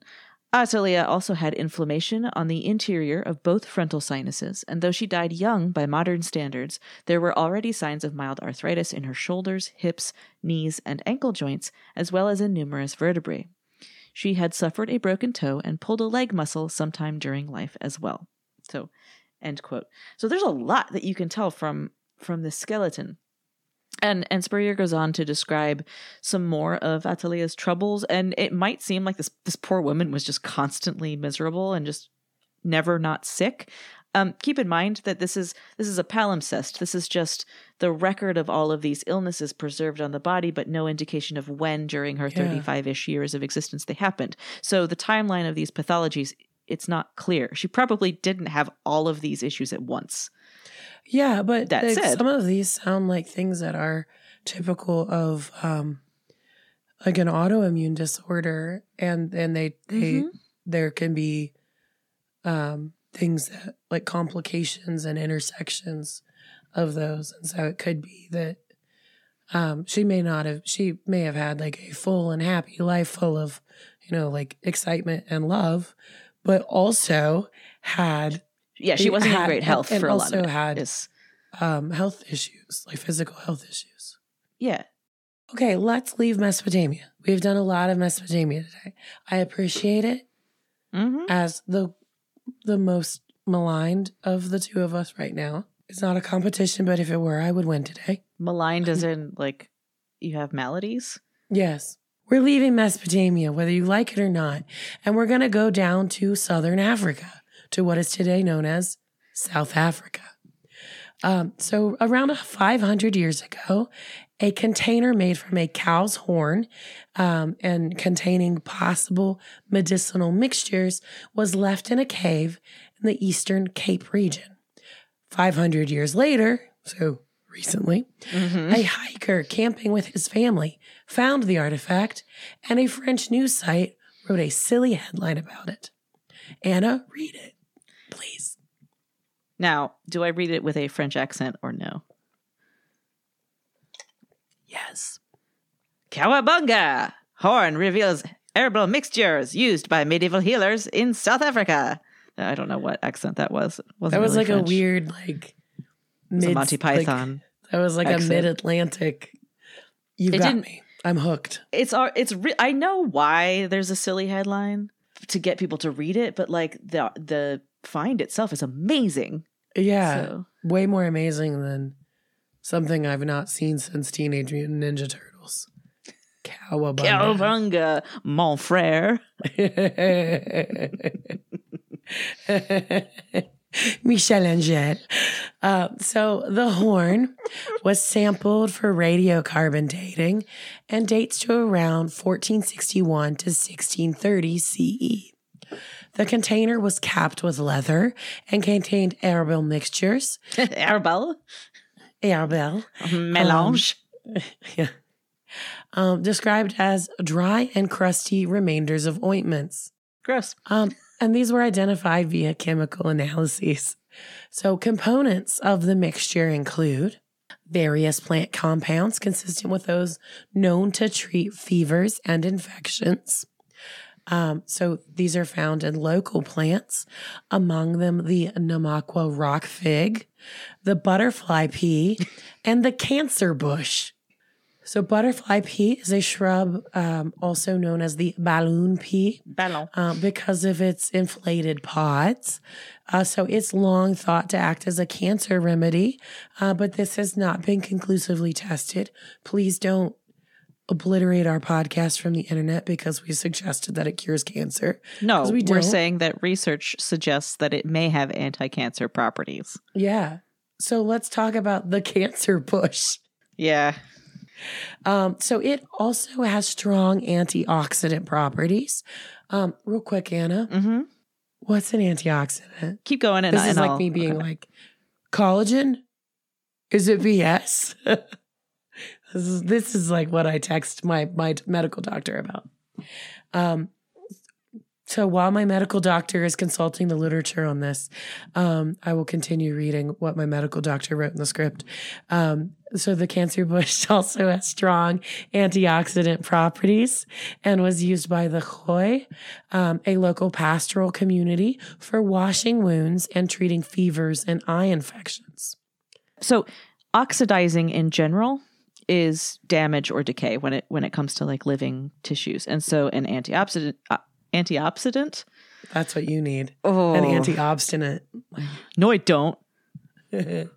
Atalia also had inflammation on the interior of both frontal sinuses, and though she died young by modern standards, there were already signs of mild arthritis in her shoulders, hips, knees, and ankle joints, as well as in numerous vertebrae. She had suffered a broken toe and pulled a leg muscle sometime during life as well. So, end quote. So there's a lot that you can tell from from the skeleton. And and Spurrier goes on to describe some more of Atalia's troubles, and it might seem like this this poor woman was just constantly miserable and just never not sick. Um, keep in mind that this is this is a palimpsest. This is just the record of all of these illnesses preserved on the body, but no indication of when during her Yeah. 35-ish years of existence they happened. So the timeline of these pathologies, it's not clear. She probably didn't have all of these issues at once. Yeah, but That said- some of these sound like things that are typical of um like an autoimmune disorder and and they they Mhm. there can be um things that like complications and intersections of those and so it could be that um she may not have she may have had like a full and happy life full of you know like excitement and love but also had Yeah, she wasn't in great health and for a lot of also it. had- Yes. um health issues like physical health issues Yeah. Okay, let's leave Mesopotamia. We've done a lot of Mesopotamia today. I appreciate it hmm as the the most maligned of the two of us right now. It's not a competition, but if it were, I would win today. Maligned as in like you have maladies. Yes. We're leaving Mesopotamia, whether you like it or not. And we're going to go down to southern Africa, to what is today known as South Africa. Um, so, around 500 years ago, a container made from a cow's horn um, and containing possible medicinal mixtures was left in a cave in the eastern Cape region. 500 years later, so recently, Mhm. a hiker camping with his family found the artifact, and a French news site wrote a silly headline about it. Anna, read it, please. Now, do I read it with a French accent or no? Yes. Cowabunga! Horn reveals herbal mixtures used by medieval healers in South Africa. I don't know what accent that was. That was really like French. a weird, like, Was a mid- Monty like- Python. that was like accent. a mid Atlantic. You It got me. I'm hooked. it's it's re- I know why there's a silly headline to get people to read it, but like the the find itself is amazing. Yeah. So Way more amazing than something I've not seen since Teenage Mutant Ninja Turtles. Cowabunga. Cowabunga, mon frere. Michel Angel. Uh, so the horn was sampled for radiocarbon dating and dates to around 1461 to 1630 CE. The container was capped with leather and contained herbal mixtures, Herbal. herbal, Mélange. yeah, um, described as dry and crusty remainders of ointments. Gross. Um, and these were identified via chemical analyses. So, components of the mixture include various plant compounds consistent with those known to treat fevers and infections. Um, so, these are found in local plants, among them the Namaqua rock fig, the butterfly pea, and the cancer bush. So, butterfly pea is a shrub um, also known as the balloon pea Ballon. uh, because of its inflated pods. Uh, so it's long thought to act as a cancer remedy, uh, but this has not been conclusively tested. Please don't obliterate our podcast from the internet because we suggested that it cures cancer. No, we are saying that research suggests that it may have anti-cancer properties. Yeah. So let's talk about the cancer bush. Yeah. Um, so it also has strong antioxidant properties. Um, real quick, Anna, hmm what's an antioxidant? Keep going, and this and is like I'll- me being like, collagen? Is it BS? this is this is like what I text my my medical doctor about. Um, So while my medical doctor is consulting the literature on this, um, I will continue reading what my medical doctor wrote in the script. Um, so the cancer bush also has strong antioxidant properties and was used by the Khoi, um, a local pastoral community, for washing wounds and treating fevers and eye infections. So oxidizing in general is damage or decay when it when it comes to like living tissues. And so an antioxidant uh, antioxidant That's what you need. oh An anti-obstinate. no I don't.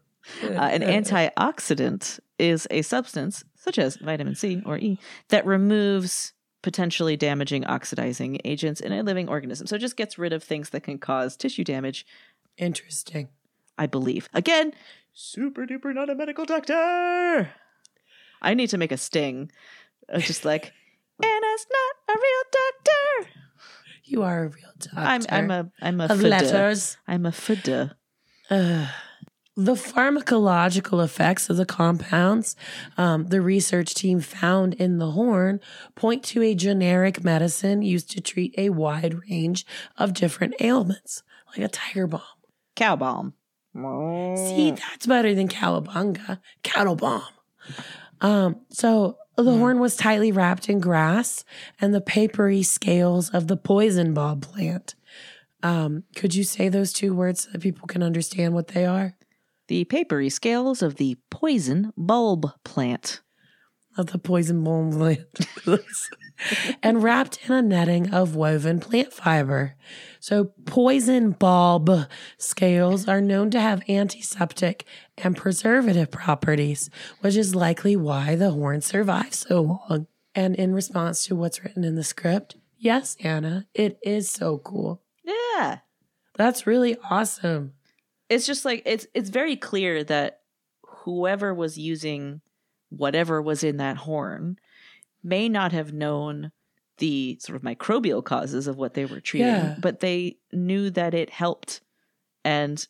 Uh, an antioxidant is a substance such as vitamin C or E that removes potentially damaging oxidizing agents in a living organism. So it just gets rid of things that can cause tissue damage, Interesting. I believe. Again, super duper not a medical doctor. I need to make a sting. just like Anna's not a real doctor. You are a real doctor. I'm I'm a I'm a of fida. letters. I'm a fida. Ugh. the pharmacological effects of the compounds um, the research team found in the horn point to a generic medicine used to treat a wide range of different ailments, like a tiger balm. Cow balm. See, that's better than cowabunga, cattle bomb. Um, so the horn was tightly wrapped in grass and the papery scales of the poison bulb plant. Um, could you say those two words so that people can understand what they are? the papery scales of the poison bulb plant. of the poison bulb plant and wrapped in a netting of woven plant fiber. So, poison bulb scales are known to have antiseptic and preservative properties, which is likely why the horn survived so long. And in response to what's written in the script, yes, Anna, it is so cool. Yeah. That's really awesome. It's just like it's it's very clear that whoever was using whatever was in that horn may not have known the sort of microbial causes of what they were treating, Yeah. but they knew that it helped. And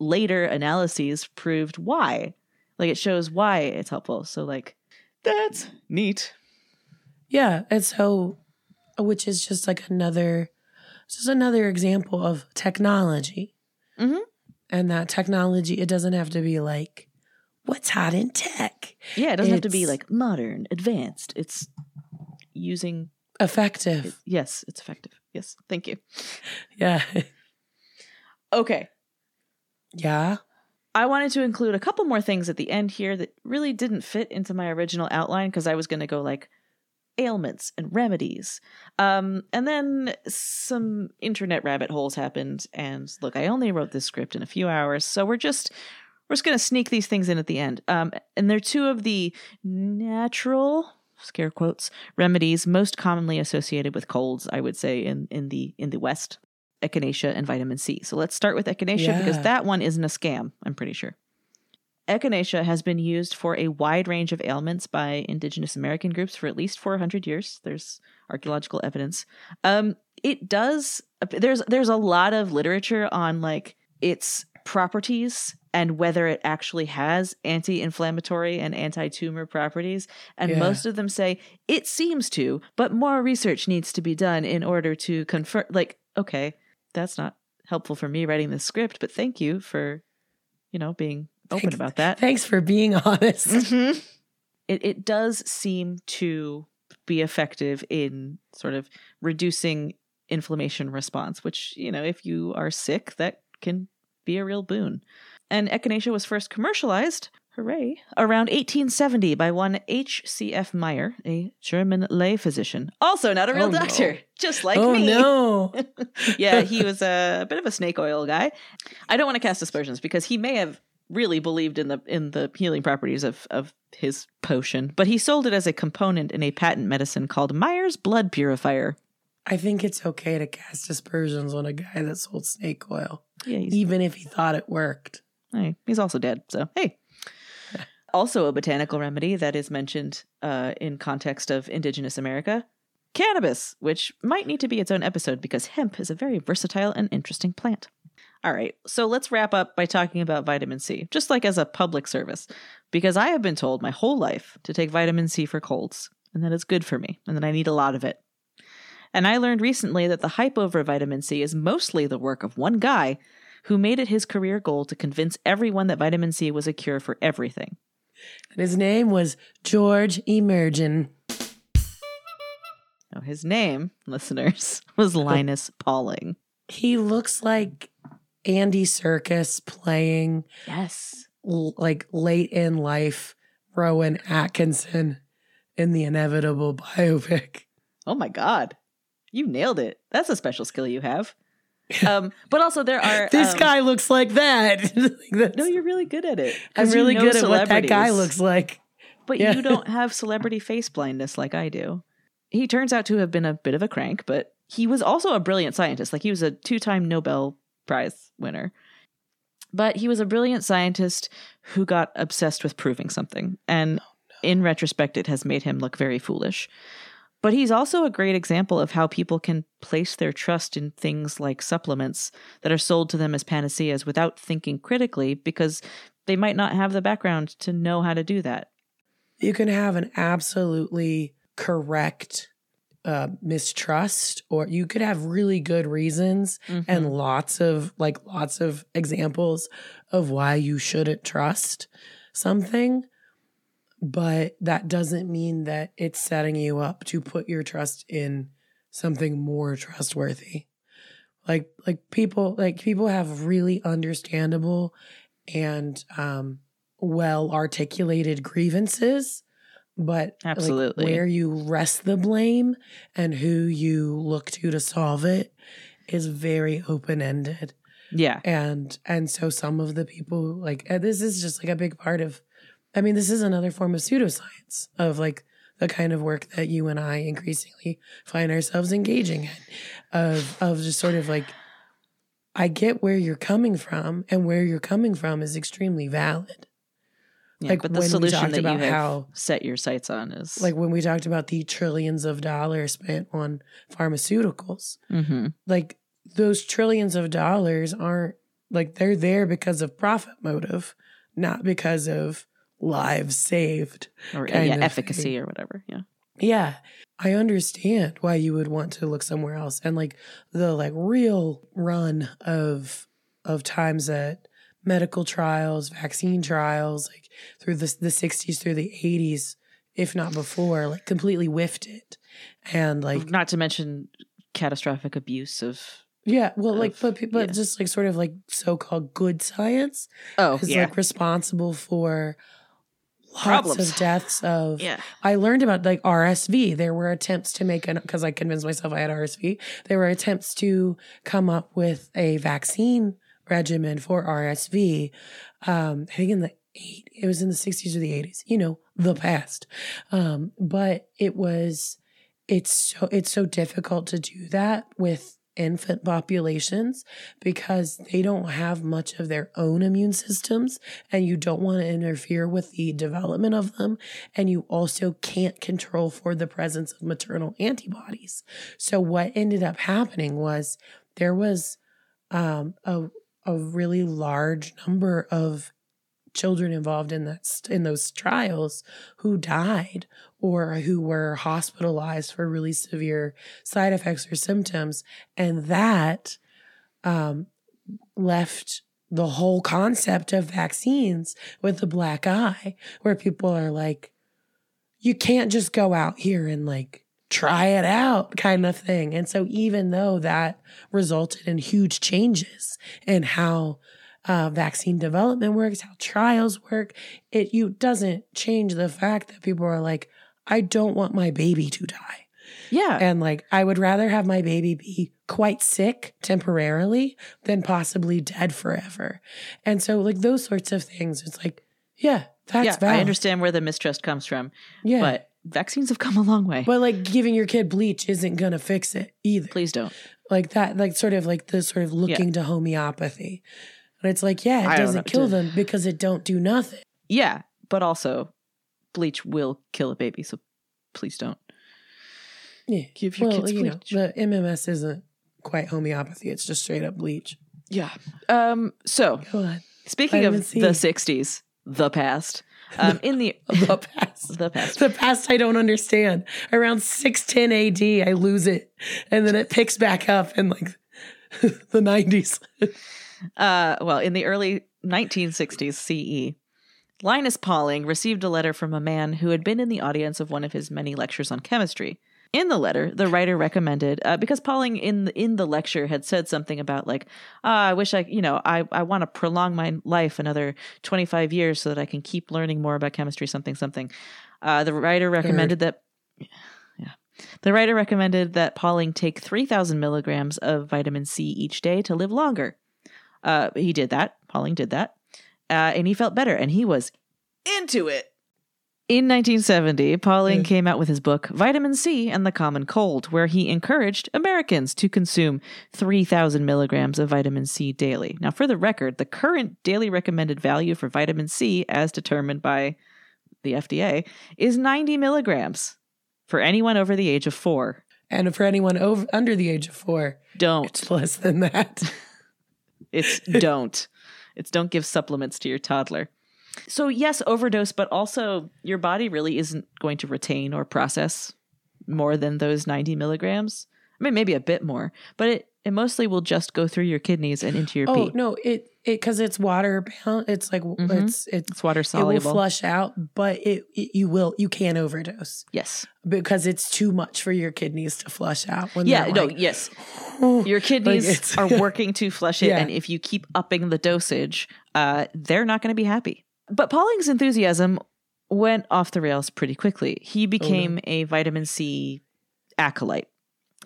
later analyses proved why. Like it shows why it's helpful. So like that's neat. Yeah, and so which is just like another just another example of technology. Mhm. And that technology, it doesn't have to be like what's hot in tech. Yeah, it doesn't have to be like modern, advanced. It's using Effective. yes, it's effective. Yes, thank you. Yeah. Okay. yeah. I wanted to include a couple more things at the end here that really didn't fit into my original outline because I was going to go like ailments and remedies. Um, and then some internet rabbit holes happened. And look, I only wrote this script in a few hours, so we're just we're just going to sneak these things in at the end. Um, and they're two of the natural scare quotes remedies most commonly associated with colds. I would say in in the in the West echinacea and vitamin C. So let's start with echinacea because that one isn't a scam, I'm pretty sure. Echinacea has been used for a wide range of ailments by indigenous American groups for at least 400 years. There's archaeological evidence. Um, it does there's there's a lot of literature on like its properties and whether it actually has anti-inflammatory and anti-tumor properties and Yeah. most of them say it seems to but more research needs to be done in order to confirm like okay that's not helpful for me writing this script but thank you for you know being open Thanks. about that Thanks for being honest. Mhm. it, it does seem to be effective in sort of reducing inflammation response which you know if you are sick that can be a real boon and echinacea was first commercialized hooray around 1870 by one hcf meyer a german lay physician also not a real Oh, no. doctor just like oh me no. yeah, he was a, bit of a snake oil guy. I don't want to cast aspersions because he may have really believed in the in the healing properties of of his potion, but he sold it as a component in a patent medicine called Meyer's Blood Purifier. I think it's okay to cast aspersions on a guy that sold snake oil, Yeah, even if he thought it worked. Hey, he's also dead. So hey. Also, a botanical remedy that is mentioned uh, in context of indigenous America cannabis, which might need to be its own episode because hemp is a very versatile and interesting plant. All right, so let's wrap up by talking about vitamin C, just like as a public service, because I have been told my whole life to take vitamin C for colds and that it's good for me and that I need a lot of it. And I learned recently that the hype over vitamin C is mostly the work of one guy who made it his career goal to convince everyone that vitamin C was a cure for everything. And his name was George Emergen. Now, his name, listeners, was Linus Pauling. He looks like Andy Serkis playing Yes. l- like late in life Rowan Atkinson in the inevitable biopic. Oh my God. You nailed it. That's a special skill you have. Um, but also there are This um, guy looks like that. Like, No, you're really good at it. I'm you really know good at what that guy looks like. But Yeah. you don't have celebrity face blindness like I do. He turns out to have been a bit of a crank, but he was also a brilliant scientist. Like he was a two time Nobel Prize winner. But he was a brilliant scientist who got obsessed with proving something. And in retrospect, it has made him look very foolish. But he's also a great example of how people can place their trust in things like supplements that are sold to them as panaceas without thinking critically because they might not have the background to know how to do that. You can have an absolutely correct uh, mistrust, or you could have really good reasons Mm-hmm. and lots of like lots of examples of why you shouldn't trust something. But that doesn't mean that it's setting you up to put your trust in something more trustworthy. Like like people like people have really understandable and um well articulated grievances, but like, Absolutely. where you rest the blame and who you look to to solve it is very open ended yeah. and and so some of the people like this is just like a big part of i mean this is another form of pseudoscience of like the kind of work that you and i increasingly find ourselves engaging in of of just sort of like i get where you're coming from and where you're coming from is extremely valid yeah. like but the when we solution talked that about you have how- set your sights on is like when we talked about the trillions of dollars spent on pharmaceuticals Mhm. like those trillions of dollars aren't like they're there because of profit motive, not because of lives saved. or uh, kind yeah, efficacy thing. or whatever. Yeah. Yeah. I understand why you would want to look somewhere else. And like the like real run of of times that medical trials, vaccine trials, like through the the sixties through the eighties, if not before, like completely whiffed it. And like Not to mention catastrophic abuse of Yeah, well, like, but but yeah. just like sort of like so-called good science oh is yeah like responsible for lots Problems. of deaths of. yeah I learned about like RSV. There were attempts to make an because I convinced myself I had RSV. There were attempts to come up with a vaccine regimen for RSV. Um, I think in the eight, it was in the sixties or the eighties. You know, the past. Um, but it was. It's so it's so difficult to do that with infant populations because they don't have much of their own immune systems and you don't want to interfere with the development of them. And you also can't control for the presence of maternal antibodies. So what ended up happening was there was um, a, a really large number of children involved in that in those trials who died or who were hospitalized for really severe side effects or symptoms. And that um, left the whole concept of vaccines with a black eye where people are like you can't just go out here and like try it out kind of thing. And so even though that resulted in huge changes in how uh, vaccine development works, how trials work. It you doesn't change the fact that people are like, I don't want my baby to die, yeah and like I would rather have my baby be quite sick temporarily than possibly dead forever. And so like those sorts of things, it's like, yeah, that's yeah valid. I understand where the mistrust comes from Yeah, but vaccines have come a long way but like giving your kid bleach isn't gonna fix it either. please don't like that like sort of like the sort of looking to homeopathy and it's like yeah it doesn't kill them because it don't do nothing yeah but also bleach will kill a baby so please don't yeah give your well kids you know bleach the mms isn't quite homeopathy it's just straight up bleach yeah um so Speaking of C. the 60s, the past, Um, in the The past. the past, The past I don't understand. Around 610 AD, I lose it. And then it picks back up in like the 90s. Uh, well, in the early 1960s CE, Linus Pauling received a letter from a man who had been in the audience of one of his many lectures on chemistry. In the letter, the writer recommended uh, because Pauling in the, in the lecture had said something about like, ah, I wish I, you know, I I want to prolong my life another 25 years so that I can keep learning more about chemistry, something something. Uh, the writer recommended that. Yeah. The writer recommended that Pauling take 3,000 milligrams of vitamin C each day to live longer. Uh, he did that. Pauling did that. Uh, and he felt better and he was into it. In 1970, Pauling came out with his book, Vitamin C and the Common Cold, where he encouraged Americans to consume 3,000 milligrams of vitamin C daily. Now, for the record, the current daily recommended value for vitamin C, as determined by the FDA, is 90 milligrams for anyone over the age of four. And for anyone over under the age of four, Don't. it's less than that. It's don't. It's don't give supplements to your toddler. So yes, overdose, but also your body really isn't going to retain or process more than those 90 milligrams. I mean, maybe a bit more, but it, it mostly will just go through your kidneys and into your Oh pee. no, it it because it's water bound. It's like Mhm. it's it's It's water soluble. it will flush out, but it, it you will you can overdose yes. because it's too much for your kidneys to flush out. When Yeah, no, like, yes. "Oh." Your kidneys it's- are working to flush it, Yeah. and if you keep upping the dosage, uh, they're not going to be happy. But Pauling's enthusiasm went off the rails pretty quickly. He became a vitamin C acolyte.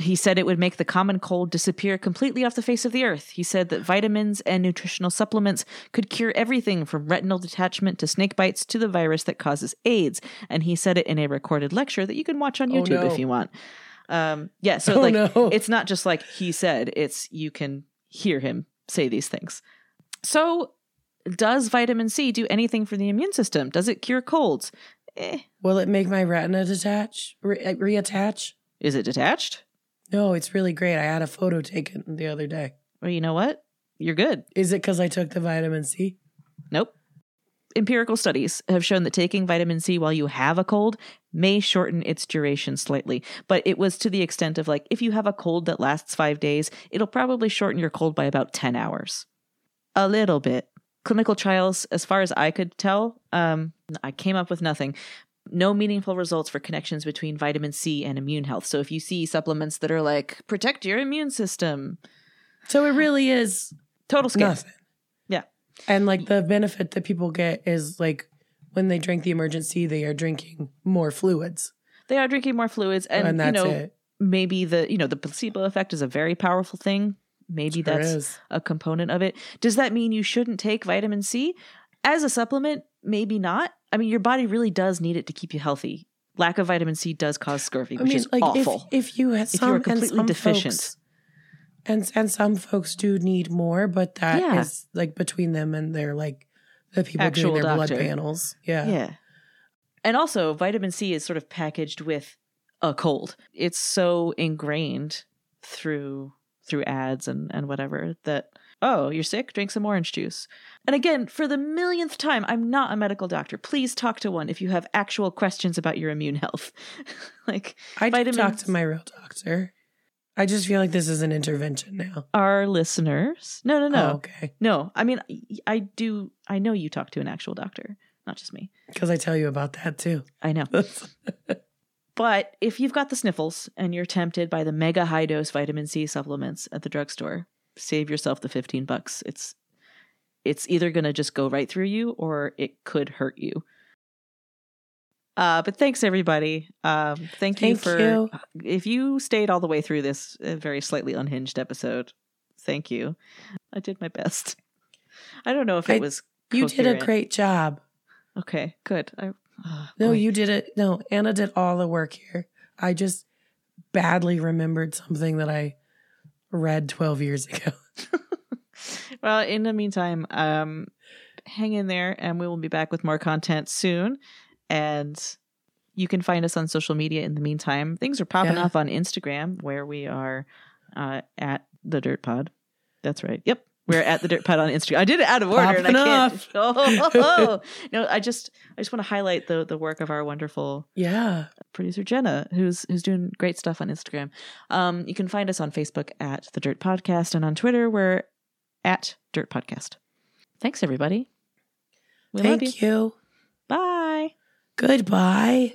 He said it would make the common cold disappear completely off the face of the earth. He said that vitamins and nutritional supplements could cure everything from retinal detachment to snake bites to the virus that causes AIDS. And he said it in a recorded lecture that you can watch on Oh, YouTube no. if you want. Um, yeah, so Oh, like no. it's not just like he said, it's you can hear him say these things. So, does vitamin C do anything for the immune system? Does it cure colds? Eh. Will it make my retina detach re- uh, reattach? Is it detached? No, it's really great. I had a photo taken the other day. Well, you know what? You're good. Is it because I took the vitamin C? Nope. Empirical studies have shown that taking vitamin C while you have a cold may shorten its duration slightly, but it was to the extent of like if you have a cold that lasts five days, it'll probably shorten your cold by about 10 hours. A little bit. Clinical trials, as far as I could tell, um, I came up with nothing. No meaningful results for connections between vitamin C and immune health. So if you see supplements that are like protect your immune system, So it really is total scam. nothing. Yeah. And like the benefit that people get is like when they drink the Emergen-C, they are drinking more fluids. They are drinking more fluids, and, And, you know it. maybe the you know the placebo effect is a very powerful thing. Maybe Sure that's is. a component of it. Does that mean you shouldn't take vitamin C as a supplement? Maybe not. I mean, your body really does need it to keep you healthy. Lack of vitamin C does cause scurvy, I which mean, is like awful. if if you had If you some are and completely some deficient. folks, and and some folks do need more, but that is Yeah. like between them and their like the people Actual doing their blood panels. Yeah. yeah. And also, vitamin C is sort of packaged with a cold. It's so ingrained through through ads and and whatever that oh you're sick drink some orange juice and again for the millionth time i'm not a medical doctor please talk to one if you have actual questions about your immune health like I did talk to my real doctor. I just feel like this is an intervention now. our listeners no no no Oh, okay. no i mean i do i know you talk to an actual doctor not just me Because I tell you about that too. i know But if you've got the sniffles and you're tempted by the mega high dose vitamin C supplements at the drugstore, save yourself the 15 bucks. It's it's either going to just go right through you or it could hurt you. Uh, but thanks everybody. Um, thank, you for you. if you stayed all the way through this uh, very slightly unhinged episode. Thank you. I did my best. I don't know if it I- was You did a great job. Okay, good. I, oh, No, boy. you did it. No, Anna did all the work here. I just badly remembered something that I read 12 years ago. well, in the meantime, um, hang in there and we will be back with more content soon. And you can find us on social media in the meantime. Things are popping Yeah. off on Instagram where we are uh, at the Dirt Pod. That's right. Yep. We're at the Dirt Pod on Instagram. I did it out of order, and I Popping can't. off. Oh, oh, oh. no, I just I just want to highlight the the work of our wonderful Yeah. producer Jenna, who's who's doing great stuff on Instagram. Um, you can find us on Facebook at the Dirt Podcast, and on Twitter we're at Dirt Podcast. Thanks, everybody. We love Thank you. you. Bye. Goodbye.